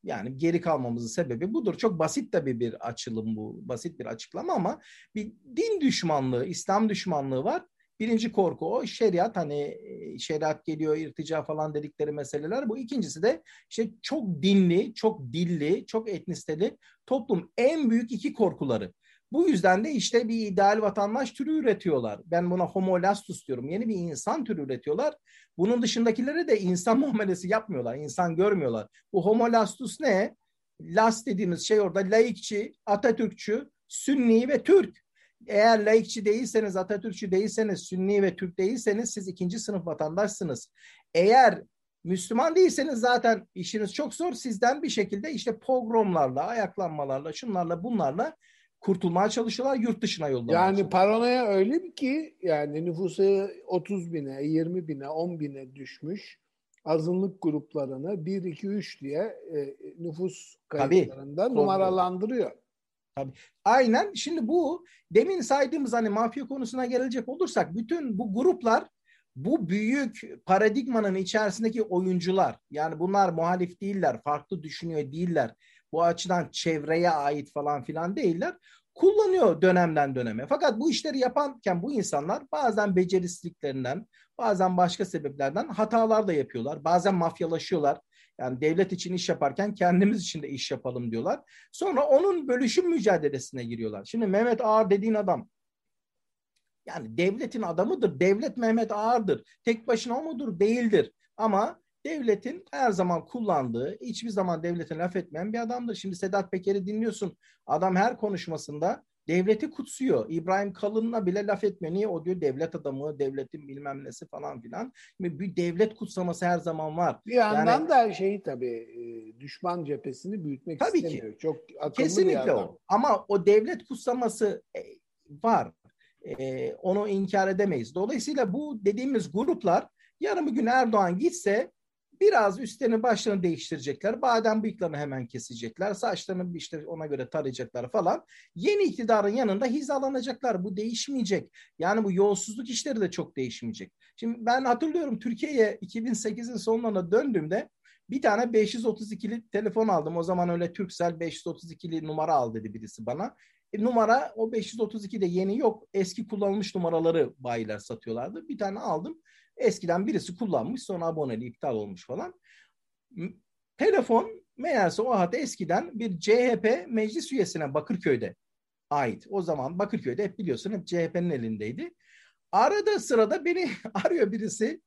yani geri kalmamızın sebebi budur. Çok basit tabii bir açılım bu. Basit bir açıklama ama bir din düşmanlığı, İslam düşmanlığı var. Birinci korku o şeriat hani şeriat geliyor irtica falan dedikleri meseleler bu. İkincisi de işte çok dinli, çok dilli, çok etnisteli toplum en büyük iki korkuları. Bu yüzden de işte bir ideal vatandaş türü üretiyorlar. Ben buna homo lastus diyorum. Yeni bir insan türü üretiyorlar. Bunun dışındakilere de insan <laughs> muamelesi yapmıyorlar. İnsan görmüyorlar. Bu homo lastus ne? Las dediğimiz şey orada laikçi, Atatürkçü, Sünni ve Türk. Eğer laikçi değilseniz, Atatürkçü değilseniz, Sünni ve Türk değilseniz siz ikinci sınıf vatandaşsınız. Eğer Müslüman değilseniz zaten işiniz çok zor. Sizden bir şekilde işte pogromlarla, ayaklanmalarla, şunlarla bunlarla kurtulmaya çalışıyorlar, yurt dışına yollamaya Yani paranoya öyle bir ki yani nüfusu 30 bine, 20 bine, 10 bine düşmüş azınlık gruplarını 1, 2, 3 diye e, nüfus kayıtlarında Tabii. numaralandırıyor. Tabii. Aynen. Şimdi bu demin saydığımız hani mafya konusuna gelecek olursak bütün bu gruplar bu büyük paradigmanın içerisindeki oyuncular yani bunlar muhalif değiller, farklı düşünüyor değiller. Bu açıdan çevreye ait falan filan değiller. Kullanıyor dönemden döneme. Fakat bu işleri yaparken bu insanlar bazen becerisizliklerinden, bazen başka sebeplerden hatalar da yapıyorlar. Bazen mafyalaşıyorlar. Yani devlet için iş yaparken kendimiz için de iş yapalım diyorlar. Sonra onun bölüşüm mücadelesine giriyorlar. Şimdi Mehmet Ağar dediğin adam yani devletin adamıdır. Devlet Mehmet Ağar'dır. Tek başına o mudur? Değildir. Ama devletin her zaman kullandığı, hiçbir zaman devletin laf etmeyen bir adamdır. Şimdi Sedat Peker'i dinliyorsun. Adam her konuşmasında devleti kutsuyor. İbrahim Kalın'la bile laf etmiyor. Niye? O diyor devlet adamı, devletin bilmem nesi falan filan. Şimdi bir devlet kutsaması her zaman var. Bir yandan yani, da şeyi tabii e, düşman cephesini büyütmek tabii istemiyor. Ki. Çok akıllı Kesinlikle bir adam. o. Ama o devlet kutsaması e, var. E, onu inkar edemeyiz. Dolayısıyla bu dediğimiz gruplar yarın bir gün Erdoğan gitse biraz üstlerini başlarını değiştirecekler. Badem bıyıklarını hemen kesecekler. Saçlarını işte ona göre tarayacaklar falan. Yeni iktidarın yanında hizalanacaklar. Bu değişmeyecek. Yani bu yolsuzluk işleri de çok değişmeyecek. Şimdi ben hatırlıyorum Türkiye'ye 2008'in sonlarına döndüğümde bir tane 532'li telefon aldım. O zaman öyle Türksel 532'li numara al dedi birisi bana. E, numara o 532'de yeni yok. Eski kullanılmış numaraları bayiler satıyorlardı. Bir tane aldım. Eskiden birisi kullanmış sonra aboneliği iptal olmuş falan. Telefon meğerse o hat eskiden bir CHP meclis üyesine Bakırköy'de ait. O zaman Bakırköy'de hep biliyorsun hep CHP'nin elindeydi. Arada sırada beni <laughs> arıyor birisi.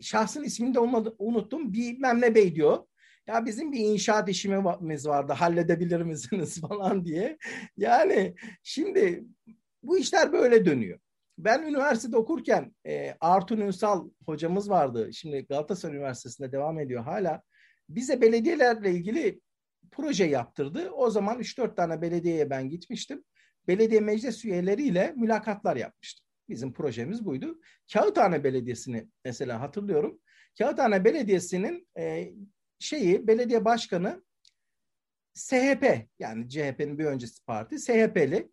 Şahsın ismini de unuttum. Bilmem ne bey diyor. Ya bizim bir inşaat işimiz vardı halledebilir misiniz <laughs> falan diye. Yani şimdi bu işler böyle dönüyor. Ben üniversitede okurken e, Artun Ünsal hocamız vardı. Şimdi Galatasaray Üniversitesi'nde devam ediyor hala. Bize belediyelerle ilgili proje yaptırdı. O zaman 3-4 tane belediyeye ben gitmiştim. Belediye meclis üyeleriyle mülakatlar yapmıştım. Bizim projemiz buydu. Kağıthane Belediyesi'ni mesela hatırlıyorum. Kağıthane Belediyesi'nin e, şeyi belediye başkanı SHP yani CHP'nin bir öncesi parti SHP'li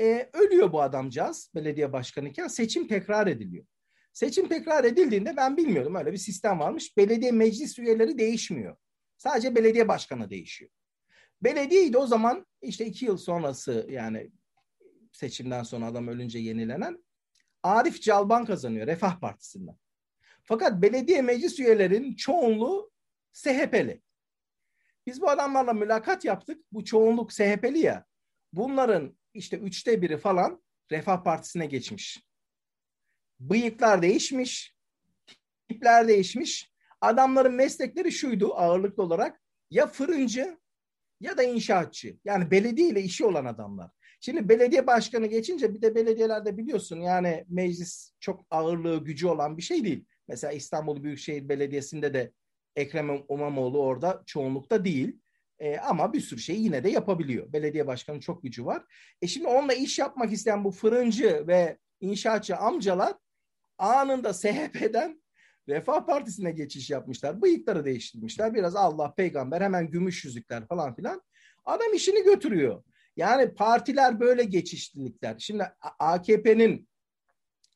e, ölüyor bu adamcağız belediye başkanıyken seçim tekrar ediliyor. Seçim tekrar edildiğinde ben bilmiyordum öyle bir sistem varmış. Belediye meclis üyeleri değişmiyor. Sadece belediye başkanı değişiyor. Belediyeydi o zaman işte iki yıl sonrası yani seçimden sonra adam ölünce yenilenen Arif Calban kazanıyor Refah Partisi'nden. Fakat belediye meclis üyelerinin çoğunluğu SHP'li. Biz bu adamlarla mülakat yaptık. Bu çoğunluk SHP'li ya. Bunların işte üçte biri falan Refah Partisi'ne geçmiş. Bıyıklar değişmiş, tipler değişmiş. Adamların meslekleri şuydu ağırlıklı olarak ya fırıncı ya da inşaatçı. Yani belediye ile işi olan adamlar. Şimdi belediye başkanı geçince bir de belediyelerde biliyorsun yani meclis çok ağırlığı gücü olan bir şey değil. Mesela İstanbul Büyükşehir Belediyesi'nde de Ekrem İmamoğlu orada çoğunlukta değil. E, ama bir sürü şeyi yine de yapabiliyor. Belediye başkanı çok gücü var. E şimdi onunla iş yapmak isteyen bu fırıncı ve inşaatçı amcalar anında SHP'den Refah Partisi'ne geçiş yapmışlar. Bıyıkları değiştirmişler. Biraz Allah, peygamber, hemen gümüş yüzükler falan filan. Adam işini götürüyor. Yani partiler böyle geçişlilikler. Şimdi AKP'nin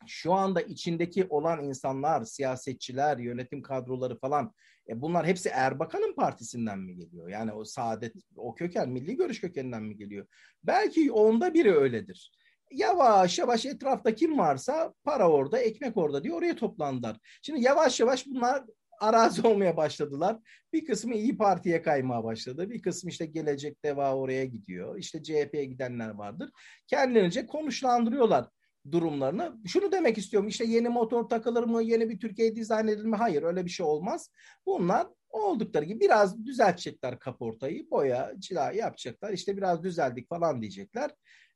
şu anda içindeki olan insanlar, siyasetçiler, yönetim kadroları falan e bunlar hepsi Erbakan'ın partisinden mi geliyor? Yani o saadet, o köken, milli görüş kökeninden mi geliyor? Belki onda biri öyledir. Yavaş yavaş etrafta kim varsa para orada, ekmek orada diye oraya toplandılar. Şimdi yavaş yavaş bunlar arazi <laughs> olmaya başladılar. Bir kısmı İyi Parti'ye kaymaya başladı. Bir kısmı işte Gelecek Deva oraya gidiyor. İşte CHP'ye gidenler vardır. Kendilerince konuşlandırıyorlar durumlarını. Şunu demek istiyorum işte yeni motor takılır mı, yeni bir Türkiye dizayn edilir mi? Hayır öyle bir şey olmaz. Bunlar oldukları gibi biraz düzeltecekler kaportayı, boya, cila yapacaklar. İşte biraz düzeldik falan diyecekler.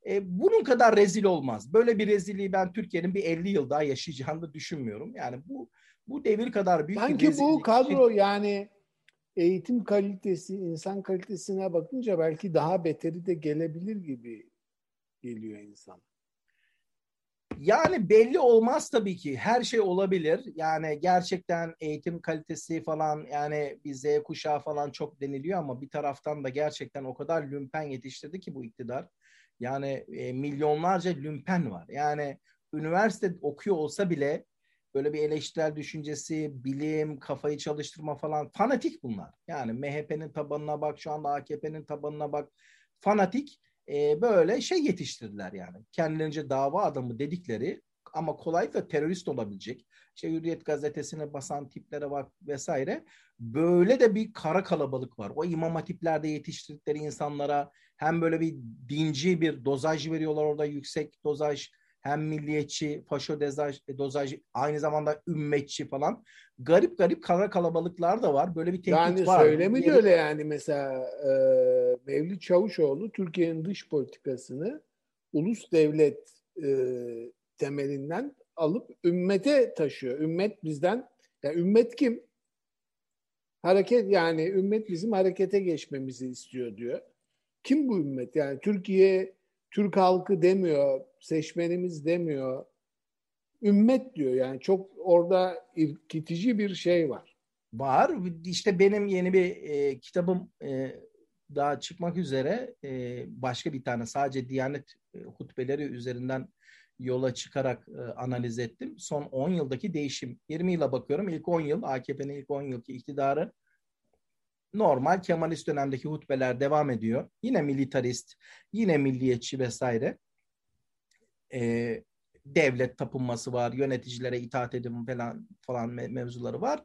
E, bunun kadar rezil olmaz. Böyle bir rezilliği ben Türkiye'nin bir 50 yıl daha yaşayacağını düşünmüyorum. Yani bu bu devir kadar büyük Sanki bir rezillik. bu kadro yani eğitim kalitesi, insan kalitesine bakınca belki daha beteri de gelebilir gibi geliyor insan. Yani belli olmaz tabii ki. Her şey olabilir. Yani gerçekten eğitim kalitesi falan yani bir Z kuşağı falan çok deniliyor ama bir taraftan da gerçekten o kadar lümpen yetiştirdi ki bu iktidar. Yani e, milyonlarca lümpen var. Yani üniversite okuyor olsa bile böyle bir eleştirel düşüncesi, bilim, kafayı çalıştırma falan fanatik bunlar. Yani MHP'nin tabanına bak, şu anda AKP'nin tabanına bak. Fanatik e, böyle şey yetiştirdiler yani. Kendilerince dava adamı dedikleri ama kolaylıkla terörist olabilecek. İşte Hürriyet gazetesine basan tiplere bak vesaire. Böyle de bir kara kalabalık var. O imam hatiplerde yetiştirdikleri insanlara hem böyle bir dinci bir dozaj veriyorlar orada yüksek dozaj hem milliyetçi, faşo dozaj, dozaj aynı zamanda ümmetçi falan. Garip garip kara kalabalıklar da var. Böyle bir tehdit yani var. Yani söylemi de öyle yani mesela e, Mevlüt Çavuşoğlu Türkiye'nin dış politikasını ulus devlet e, temelinden alıp ümmete taşıyor. Ümmet bizden, ya ümmet kim? Hareket yani ümmet bizim harekete geçmemizi istiyor diyor. Kim bu ümmet? Yani Türkiye, Türk halkı demiyor, seçmenimiz demiyor. Ümmet diyor yani çok orada irkitici bir şey var. Var. İşte benim yeni bir e, kitabım e, daha çıkmak üzere e, başka bir tane sadece Diyanet e, hutbeleri üzerinden yola çıkarak e, analiz ettim. Son 10 yıldaki değişim. 20 yıla bakıyorum. İlk 10 yıl AKP'nin ilk 10 yılki iktidarı normal Kemalist dönemdeki hutbeler devam ediyor. Yine militarist, yine milliyetçi vesaire. E, devlet tapınması var, yöneticilere itaat edin falan falan mevzuları var.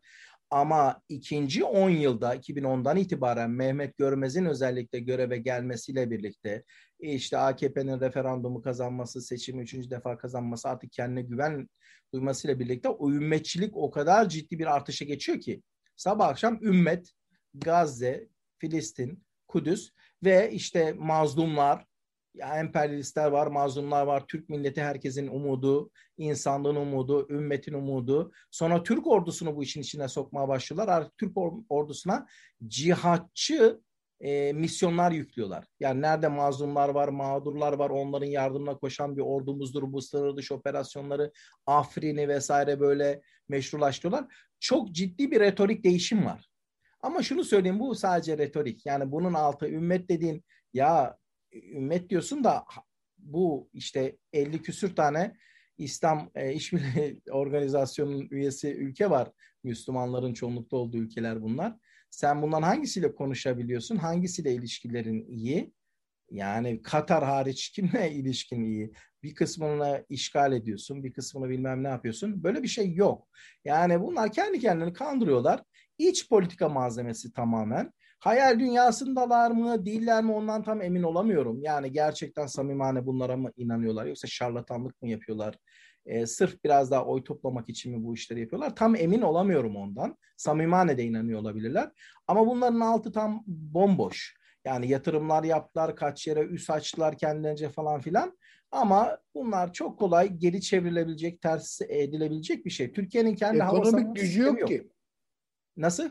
Ama ikinci 10 yılda 2010'dan itibaren Mehmet Görmez'in özellikle göreve gelmesiyle birlikte işte AKP'nin referandumu kazanması, seçimi üçüncü defa kazanması artık kendine güven duymasıyla birlikte o ümmetçilik o kadar ciddi bir artışa geçiyor ki sabah akşam ümmet, Gazze, Filistin, Kudüs ve işte mazlumlar, ya emperyalistler var, mazlumlar var, Türk milleti herkesin umudu, insanlığın umudu, ümmetin umudu. Sonra Türk ordusunu bu işin içine sokmaya başlıyorlar. Artık Türk ordusuna cihatçı e, misyonlar yüklüyorlar. Yani nerede mazlumlar var, mağdurlar var, onların yardımına koşan bir ordumuzdur. Bu sınır dışı operasyonları, Afrin'i vesaire böyle meşrulaştırıyorlar. Çok ciddi bir retorik değişim var. Ama şunu söyleyeyim bu sadece retorik. Yani bunun altı ümmet dediğin ya ümmet diyorsun da bu işte 50 küsür tane İslam e, İşbirliği <laughs> Organizasyonu'nun üyesi ülke var. Müslümanların çoğunlukta olduğu ülkeler bunlar. Sen bundan hangisiyle konuşabiliyorsun? Hangisiyle ilişkilerin iyi? Yani Katar hariç <laughs> kimle ilişkin iyi? Bir kısmını işgal ediyorsun, bir kısmını bilmem ne yapıyorsun. Böyle bir şey yok. Yani bunlar kendi kendilerini kandırıyorlar. İç politika malzemesi tamamen. Hayal dünyasındalar mı, değiller mi ondan tam emin olamıyorum. Yani gerçekten samimane bunlara mı inanıyorlar yoksa şarlatanlık mı yapıyorlar? E, sırf biraz daha oy toplamak için mi bu işleri yapıyorlar? Tam emin olamıyorum ondan. Samimane de inanıyor olabilirler. Ama bunların altı tam bomboş. Yani yatırımlar yaptılar, kaç yere üs açtılar kendilerince falan filan. Ama bunlar çok kolay geri çevrilebilecek, ters edilebilecek bir şey. Türkiye'nin kendi Ekonomik gücü yok, yok ki. Nasıl?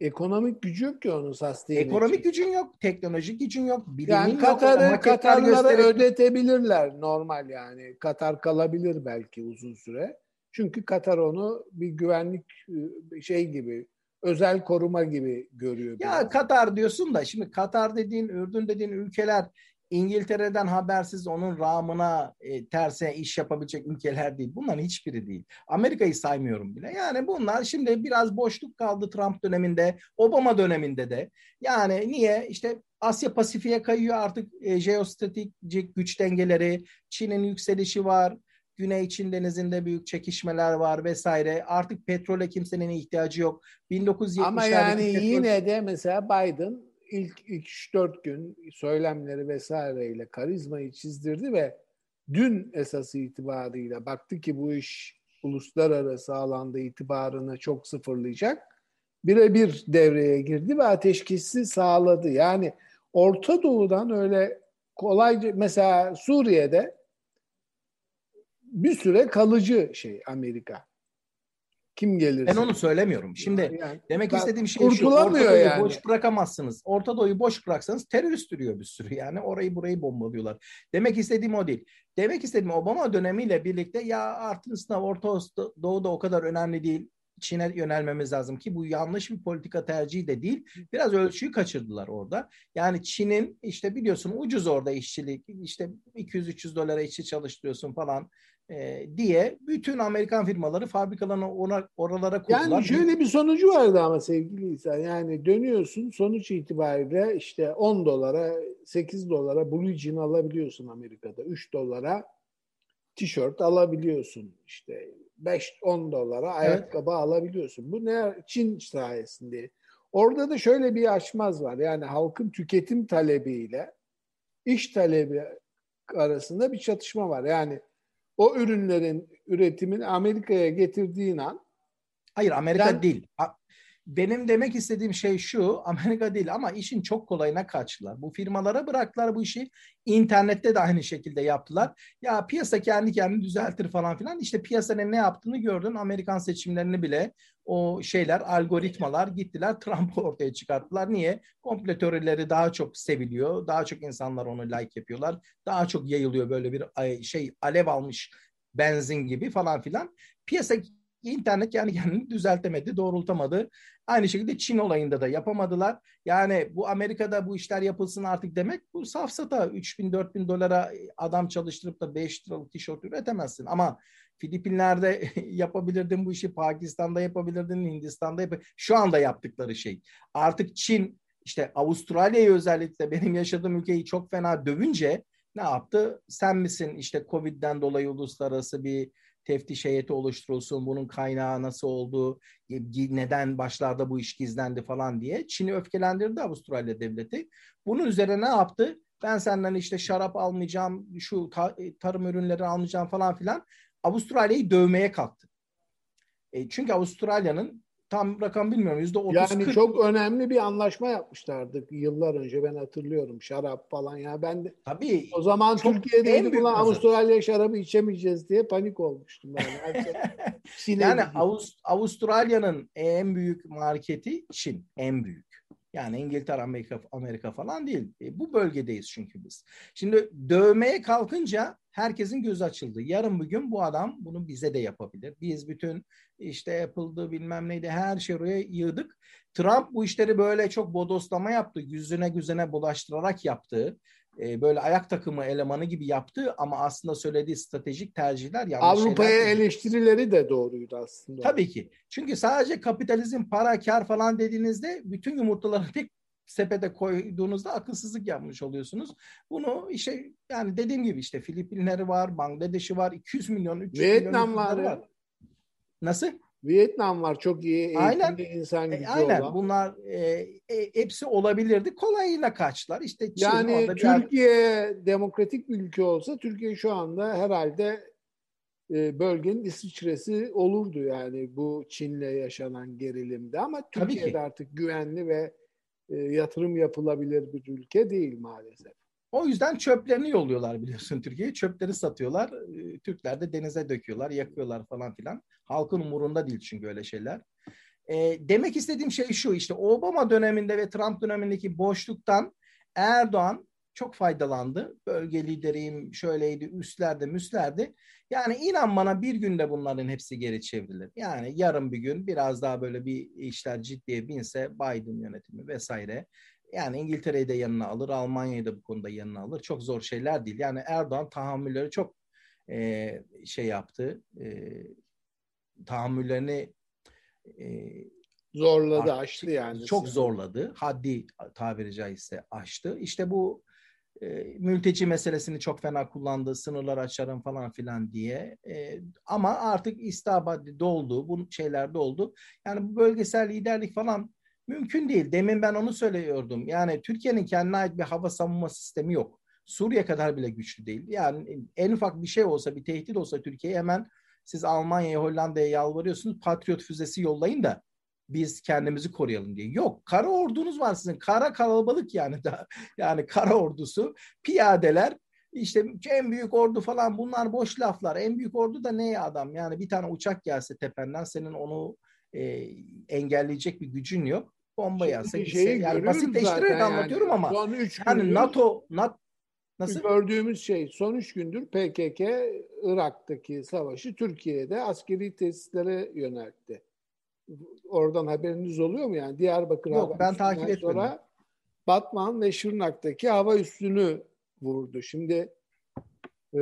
Ekonomik gücü yok ki onu sustain Ekonomik gücün yok, teknolojik gücün yok, bilimin yani yok. Katar'ı, Katar'ları gösterip... ödetebilirler normal yani. Katar kalabilir belki uzun süre. Çünkü Katar onu bir güvenlik şey gibi, özel koruma gibi görüyor. Ya biraz. Katar diyorsun da şimdi Katar dediğin, Ürdün dediğin ülkeler İngiltere'den habersiz onun ramına e, terse iş yapabilecek ülkeler değil. Bunların hiçbiri değil. Amerika'yı saymıyorum bile. Yani bunlar şimdi biraz boşluk kaldı Trump döneminde, Obama döneminde de. Yani niye? İşte Asya Pasifik'e kayıyor artık e, jeostratejik güç dengeleri, Çin'in yükselişi var. Güney Çin denizinde büyük çekişmeler var vesaire. Artık petrole kimsenin ihtiyacı yok. 1970'lerde Ama yani petrol... yine de mesela Biden ilk, ilk 3-4 gün söylemleri vesaireyle karizmayı çizdirdi ve dün esası itibarıyla baktı ki bu iş uluslararası alanda itibarını çok sıfırlayacak. Birebir devreye girdi ve ateşkesi sağladı. Yani Orta Doğu'dan öyle kolayca mesela Suriye'de bir süre kalıcı şey Amerika. Kim gelir? Ben onu söylemiyorum. Şimdi yani, demek istediğim şey şu. Orta yani. boş bırakamazsınız. Orta Doğu'yu boş bıraksanız terörist duruyor bir sürü. Yani orayı burayı bombalıyorlar. Demek istediğim o değil. Demek istediğim Obama dönemiyle birlikte ya artık sınav Orta Doğu'da o kadar önemli değil. Çin'e yönelmemiz lazım ki bu yanlış bir politika tercihi de değil. Biraz ölçüyü kaçırdılar orada. Yani Çin'in işte biliyorsun ucuz orada işçilik. işte 200-300 dolara işçi çalıştırıyorsun falan. E, diye bütün Amerikan firmaları fabrikalarını ona, oralara kurdular. Yani şöyle bir sonucu vardı ama sevgili İsa. Yani dönüyorsun sonuç itibariyle işte 10 dolara 8 dolara blue jean alabiliyorsun Amerika'da. 3 dolara tişört alabiliyorsun. İşte 5-10 dolara ayakkabı evet. alabiliyorsun. Bu ne Çin sayesinde. Orada da şöyle bir açmaz var. Yani halkın tüketim talebiyle iş talebi arasında bir çatışma var. Yani o ürünlerin üretimini Amerika'ya getirdiğin an Hayır Amerika sen, değil. Benim demek istediğim şey şu, Amerika değil ama işin çok kolayına kaçtılar. Bu firmalara bıraktılar bu işi. İnternette de aynı şekilde yaptılar. Ya piyasa kendi kendini düzeltir falan filan. İşte piyasanın ne yaptığını gördün. Amerikan seçimlerini bile o şeyler, algoritmalar gittiler Trump'ı ortaya çıkarttılar. Niye? Komplo teorileri daha çok seviliyor. Daha çok insanlar onu like yapıyorlar. Daha çok yayılıyor böyle bir şey alev almış benzin gibi falan filan. Piyasa internet yani kendini düzeltemedi, doğrultamadı. Aynı şekilde Çin olayında da yapamadılar. Yani bu Amerika'da bu işler yapılsın artık demek bu safsata 3 bin 4 bin dolara adam çalıştırıp da 5 liralık tişört üretemezsin. Ama Filipinler'de <laughs> yapabilirdin bu işi, Pakistan'da yapabilirdin, Hindistan'da yap Şu anda yaptıkları şey. Artık Çin işte Avustralya'yı özellikle benim yaşadığım ülkeyi çok fena dövünce ne yaptı? Sen misin işte Covid'den dolayı uluslararası bir teftiş heyeti oluşturulsun, bunun kaynağı nasıl oldu, neden başlarda bu iş gizlendi falan diye Çin'i öfkelendirdi Avustralya devleti. Bunun üzerine ne yaptı? Ben senden işte şarap almayacağım, şu tarım ürünleri almayacağım falan filan. Avustralya'yı dövmeye kalktı. E, çünkü Avustralya'nın tam rakam bilmiyorum yüzde otuz Yani çok önemli bir anlaşma yapmışlardı yıllar önce ben hatırlıyorum şarap falan ya ben de Tabii, o zaman Türkiye'de ulan Avustralya şarabı içemeyeceğiz diye panik olmuştum yani. Şey <laughs> yani Avust Avustralya'nın en büyük marketi Çin en büyük. Yani İngiltere, Amerika, Amerika falan değil. E, bu bölgedeyiz çünkü biz. Şimdi dövmeye kalkınca herkesin gözü açıldı. Yarın bugün bu adam bunu bize de yapabilir. Biz bütün işte yapıldı bilmem neydi her şey oraya yığdık. Trump bu işleri böyle çok bodoslama yaptı. Yüzüne güzüne bulaştırarak yaptı. Ee, böyle ayak takımı elemanı gibi yaptı ama aslında söylediği stratejik tercihler yanlış Avrupa'ya eleştirileri de doğruydu aslında. Tabii ki. Çünkü sadece kapitalizm, para, kar falan dediğinizde bütün yumurtaları tek sepete koyduğunuzda akılsızlık yapmış oluyorsunuz. Bunu işte yani dediğim gibi işte Filipinleri var, Bangladeş'i var, 200 milyon, 300 Vietnam milyon var. Nasıl? Vietnam var çok iyi aynen, insan e, gücü e, aynen. olan. Bunlar e, e, hepsi olabilirdi. Kolayına kaçtılar. İşte Çin yani Türkiye yer... demokratik bir ülke olsa Türkiye şu anda herhalde e, bölgenin İsviçre'si olurdu yani bu Çin'le yaşanan gerilimde ama Türkiye'de artık güvenli ve e, yatırım yapılabilir bir ülke değil maalesef. O yüzden çöplerini yolluyorlar biliyorsun Türkiye'ye. Çöpleri satıyorlar. Ee, Türkler de denize döküyorlar, yakıyorlar falan filan. Halkın umurunda değil çünkü öyle şeyler. E, demek istediğim şey şu işte Obama döneminde ve Trump dönemindeki boşluktan Erdoğan çok faydalandı. Bölge lideriyim, şöyleydi, üstlerde, müslerde. Yani inan bana bir günde bunların hepsi geri çevrilir. Yani yarın bir gün biraz daha böyle bir işler ciddiye binse Biden yönetimi vesaire yani İngiltere'yi de yanına alır, Almanya'yı da bu konuda yanına alır. Çok zor şeyler değil. Yani Erdoğan tahammülleri çok e, şey yaptı. E, tahammüllerini e, zorladı, aştı yani. Çok zorladı. Haddi tabiri caizse aştı. İşte bu e, mülteci meselesini çok fena kullandı. Sınırlar açarım falan filan diye. E, ama artık istabadi doldu. Bu şeyler doldu. Yani bu bölgesel liderlik falan Mümkün değil. Demin ben onu söylüyordum. Yani Türkiye'nin kendine ait bir hava savunma sistemi yok. Suriye kadar bile güçlü değil. Yani en ufak bir şey olsa, bir tehdit olsa Türkiye'ye hemen siz Almanya'ya, Hollanda'ya yalvarıyorsunuz. Patriot füzesi yollayın da biz kendimizi koruyalım diye. Yok, kara ordunuz var sizin. Kara kalabalık yani da <laughs> yani kara ordusu, piyadeler işte en büyük ordu falan bunlar boş laflar. En büyük ordu da ne adam? Yani bir tane uçak gelse tependen senin onu e, engelleyecek bir gücün yok. Bomba yağsa gitse. Yani basitleştirerek anlatıyorum yani. ama son üç yani gündür, NATO, NATO Nasıl? Gördüğümüz şey son üç gündür PKK Irak'taki savaşı Türkiye'de askeri tesislere yöneltti. Oradan haberiniz oluyor mu yani? Diyarbakır Yok ben takip etmedim. Sonra Batman ve Şırnak'taki hava üssünü vurdu. Şimdi e,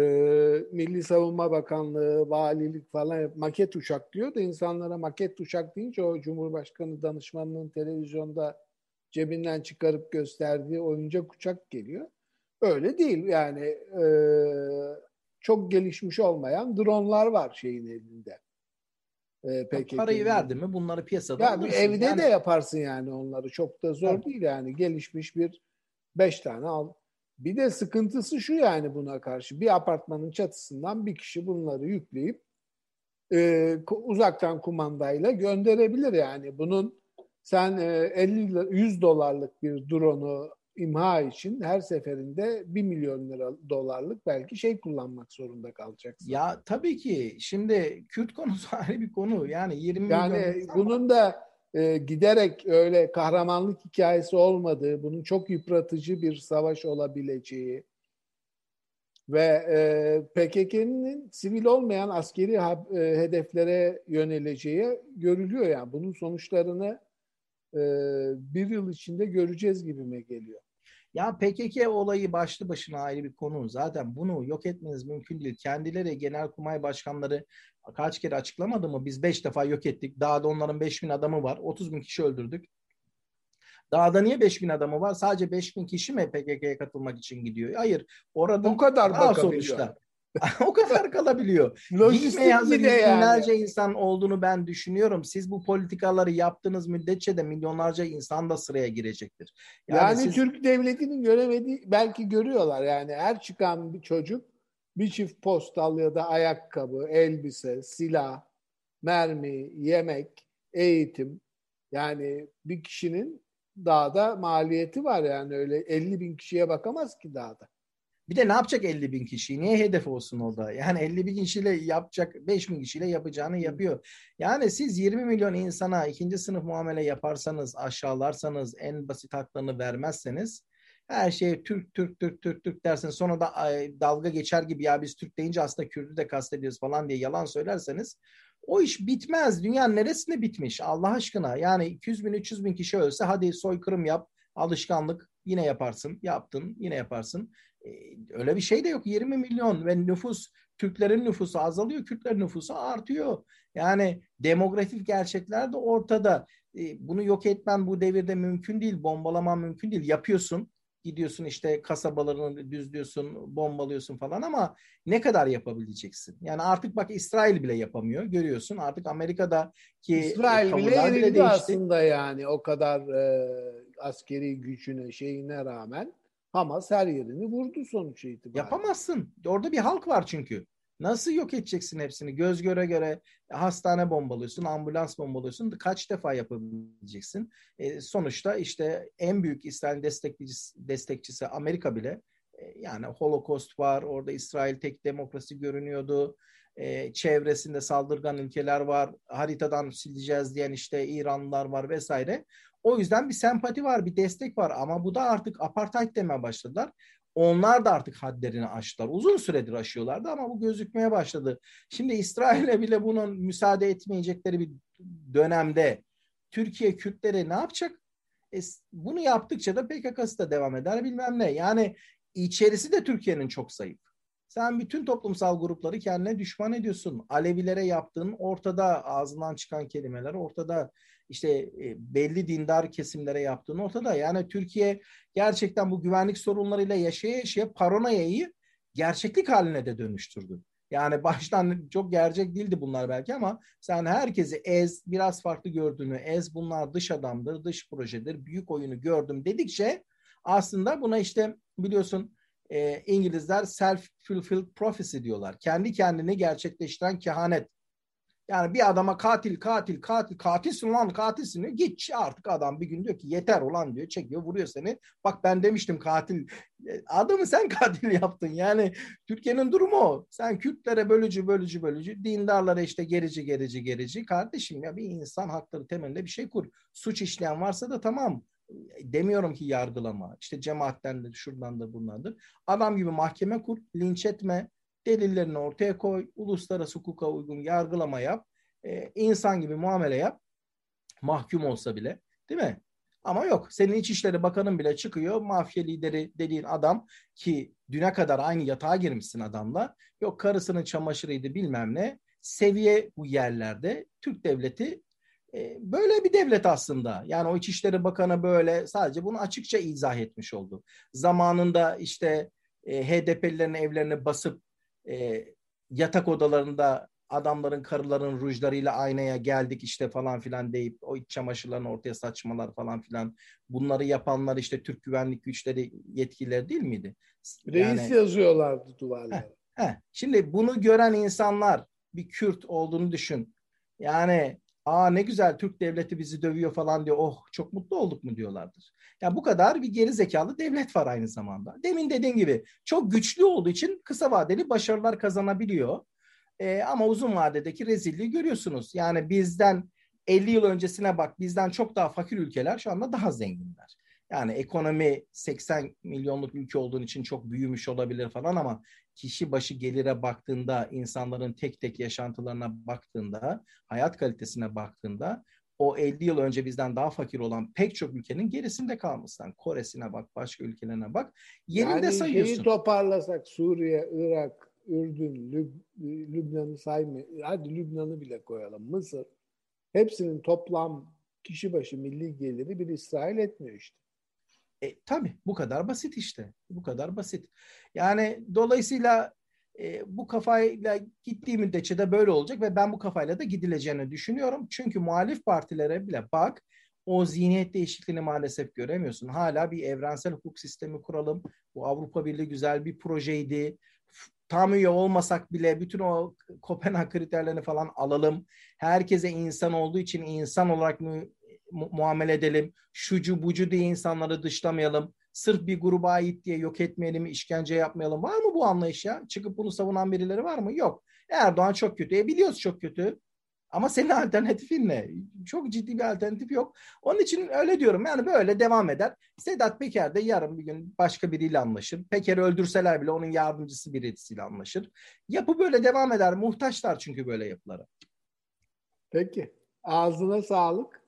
Milli Savunma Bakanlığı, valilik falan maket uçak diyor da insanlara maket uçak deyince o Cumhurbaşkanı danışmanının televizyonda cebinden çıkarıp gösterdiği oyuncak uçak geliyor. Öyle değil yani e, çok gelişmiş olmayan dronlar var şeyin elinde. E, PKK'nin. Parayı verdi mi bunları piyasada ya, alırsın. Evde yani... de yaparsın yani onları. Çok da zor evet. değil yani. Gelişmiş bir beş tane al. Bir de sıkıntısı şu yani buna karşı. Bir apartmanın çatısından bir kişi bunları yükleyip e, uzaktan kumandayla gönderebilir yani. Bunun sen e, 50 100 dolarlık bir drone'u imha için her seferinde 1 milyon lira dolarlık belki şey kullanmak zorunda kalacaksın. Ya tabii ki şimdi Kürt konusu <laughs> ayrı bir konu. Yani 20 yani milyon Yani bunun da e, giderek öyle kahramanlık hikayesi olmadığı, bunun çok yıpratıcı bir savaş olabileceği ve e, PKK'nın sivil olmayan askeri ha, e, hedeflere yöneleceği görülüyor yani. Bunun sonuçlarını e, bir yıl içinde göreceğiz gibime geliyor. Ya PKK olayı başlı başına ayrı bir konu. Zaten bunu yok etmeniz mümkün değil. Kendileri genelkurmay başkanları kaç kere açıklamadı mı? Biz beş defa yok ettik. Dağda onların beş bin adamı var. Otuz bin kişi öldürdük. Dağda niye 5 bin adamı var? Sadece 5 bin kişi mi PKK'ya katılmak için gidiyor? Hayır. Orada bu kadar bakabiliyor. sonuçta. <laughs> o kadar kalabiliyor. Gitmeye hazır binlerce yani. insan olduğunu ben düşünüyorum. Siz bu politikaları yaptığınız müddetçe de milyonlarca insan da sıraya girecektir. Yani, yani siz... Türk devletinin göremediği belki görüyorlar yani her çıkan bir çocuk bir çift postal ya da ayakkabı, elbise, silah, mermi, yemek, eğitim yani bir kişinin dağda maliyeti var yani öyle 50 bin kişiye bakamaz ki dağda. Bir de ne yapacak 50 bin kişi? Niye hedef olsun orada? Yani 50 bin kişiyle yapacak, 5 bin kişiyle yapacağını yapıyor. Yani siz 20 milyon insana ikinci sınıf muamele yaparsanız, aşağılarsanız, en basit haklarını vermezseniz her şey Türk, Türk, Türk, Türk, Türk dersin. Sonra da dalga geçer gibi ya biz Türk deyince aslında Kürt'ü de kastediyoruz falan diye yalan söylerseniz o iş bitmez. Dünyanın neresinde bitmiş Allah aşkına? Yani 200 bin, 300 bin kişi ölse hadi soykırım yap, alışkanlık yine yaparsın, yaptın, yine yaparsın. Ee, öyle bir şey de yok. 20 milyon ve nüfus, Türklerin nüfusu azalıyor, Kürtlerin nüfusu artıyor. Yani demografik gerçekler de ortada. Ee, bunu yok etmen bu devirde mümkün değil, bombalaman mümkün değil. Yapıyorsun, gidiyorsun işte kasabalarını düzlüyorsun, bombalıyorsun falan ama ne kadar yapabileceksin? Yani artık bak İsrail bile yapamıyor. Görüyorsun artık Amerika'da ki İsrail bile erildi aslında yani o kadar e, askeri gücüne şeyine rağmen Hamas her yerini vurdu sonuç itibariyle. Yapamazsın. Orada bir halk var çünkü. Nasıl yok edeceksin hepsini? Göz göre göre hastane bombalıyorsun, ambulans bombalıyorsun. Kaç defa yapabileceksin? E, sonuçta işte en büyük İsrail destekçisi, destekçisi Amerika bile e, yani Holocaust var, orada İsrail tek demokrasi görünüyordu. E, çevresinde saldırgan ülkeler var. Haritadan sileceğiz diyen işte İranlılar var vesaire. O yüzden bir sempati var, bir destek var ama bu da artık apartheid demeye başladılar. Onlar da artık hadlerini aştılar. Uzun süredir aşıyorlardı ama bu gözükmeye başladı. Şimdi İsrail'e bile bunun müsaade etmeyecekleri bir dönemde Türkiye Kürtleri ne yapacak? E, bunu yaptıkça da PKK'sı da devam eder bilmem ne. Yani içerisi de Türkiye'nin çok zayıf. Sen bütün toplumsal grupları kendine düşman ediyorsun. Alevilere yaptığın ortada ağzından çıkan kelimeler ortada işte e, belli dindar kesimlere yaptığın ortada. Yani Türkiye gerçekten bu güvenlik sorunlarıyla yaşaya yaşaya paranoyayı gerçeklik haline de dönüştürdü. Yani <laughs> baştan çok gerçek değildi bunlar belki ama sen herkesi ez, biraz farklı gördüğünü ez, bunlar dış adamdır, dış projedir, büyük oyunu gördüm dedikçe aslında buna işte biliyorsun e, İngilizler self-fulfilled prophecy diyorlar. Kendi kendini gerçekleştiren kehanet. Yani bir adama katil, katil, katil, katilsin lan katilsin diyor. Git artık adam bir gün diyor ki yeter olan diyor. Çekiyor vuruyor seni. Bak ben demiştim katil. E, adamı sen <laughs> katil yaptın. Yani Türkiye'nin durumu o. Sen Kürtlere bölücü, bölücü, bölücü. Dindarlara işte gerici, gerici, gerici. Kardeşim ya bir insan hakları temelinde bir şey kur. Suç işleyen varsa da tamam demiyorum ki yargılama. İşte cemaatten de şuradan da bundandır. Adam gibi mahkeme kur, linç etme, delillerini ortaya koy, uluslararası hukuka uygun yargılama yap, e, insan gibi muamele yap, mahkum olsa bile, değil mi? Ama yok, senin İçişleri Bakanın bile çıkıyor, mafya lideri dediğin adam ki düne kadar aynı yatağa girmişsin adamla. Yok karısının çamaşırıydı bilmem ne. Seviye bu yerlerde Türk devleti e, böyle bir devlet aslında. Yani o İçişleri Bakanı böyle sadece bunu açıkça izah etmiş oldu. Zamanında işte e, HDP'lilerin evlerine basıp e, yatak odalarında adamların karıların rujlarıyla aynaya geldik işte falan filan deyip o iç çamaşırlarını ortaya saçmalar falan filan bunları yapanlar işte Türk güvenlik güçleri yetkilileri değil miydi? Reis yani, yazıyorlardı duvarlara. Heh, heh. Şimdi bunu gören insanlar bir Kürt olduğunu düşün. Yani aa ne güzel Türk devleti bizi dövüyor falan diyor. Oh çok mutlu olduk mu diyorlardır. Yani bu kadar bir geri zekalı devlet var aynı zamanda. Demin dediğim gibi çok güçlü olduğu için kısa vadeli başarılar kazanabiliyor. Ee, ama uzun vadedeki rezilliği görüyorsunuz. Yani bizden 50 yıl öncesine bak bizden çok daha fakir ülkeler şu anda daha zenginler. Yani ekonomi 80 milyonluk ülke olduğun için çok büyümüş olabilir falan ama kişi başı gelire baktığında, insanların tek tek yaşantılarına baktığında, hayat kalitesine baktığında o 50 yıl önce bizden daha fakir olan pek çok ülkenin gerisinde kalmışsan. Kore'sine bak, başka ülkelerine bak. Yerinde yani sayıyorsun. Yani toparlasak Suriye, Irak, Ürdün, Lüb Lübnan'ı saymay, hadi Lübnan'ı bile koyalım, Mısır. Hepsinin toplam kişi başı milli geliri bir İsrail etmiyor işte. E, tabii bu kadar basit işte. Bu kadar basit. Yani dolayısıyla e, bu kafayla gittiği müddetçe de böyle olacak ve ben bu kafayla da gidileceğini düşünüyorum. Çünkü muhalif partilere bile bak o zihniyet değişikliğini maalesef göremiyorsun. Hala bir evrensel hukuk sistemi kuralım. Bu Avrupa Birliği güzel bir projeydi. Tam üye olmasak bile bütün o Kopenhag kriterlerini falan alalım. Herkese insan olduğu için insan olarak mı mu- muamele edelim. Şucu bucu diye insanları dışlamayalım. Sırf bir gruba ait diye yok etmeyelim, işkence yapmayalım. Var mı bu anlayış ya? Çıkıp bunu savunan birileri var mı? Yok. Erdoğan çok kötü. E biliyoruz çok kötü. Ama senin <laughs> alternatifin ne? Çok ciddi bir alternatif yok. Onun için öyle diyorum. Yani böyle devam eder. Sedat Peker de yarın bir gün başka biriyle anlaşır. Peker'i öldürseler bile onun yardımcısı birisiyle anlaşır. Yapı böyle devam eder. Muhtaçlar çünkü böyle yapılara. Peki. Ağzına sağlık.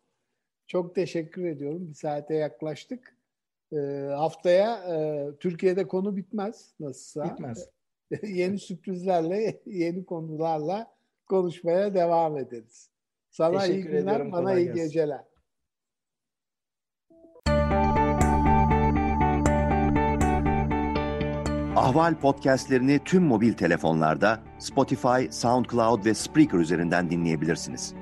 Çok teşekkür ediyorum. Bir saate yaklaştık. E, haftaya e, Türkiye'de konu bitmez nasılsa. Bitmez. <laughs> yeni sürprizlerle, yeni konularla konuşmaya devam ederiz. Sana teşekkür iyi günler, ediyorum, bana iyi gelsin. geceler. Ahval podcastlerini tüm mobil telefonlarda Spotify, SoundCloud ve Spreaker üzerinden dinleyebilirsiniz.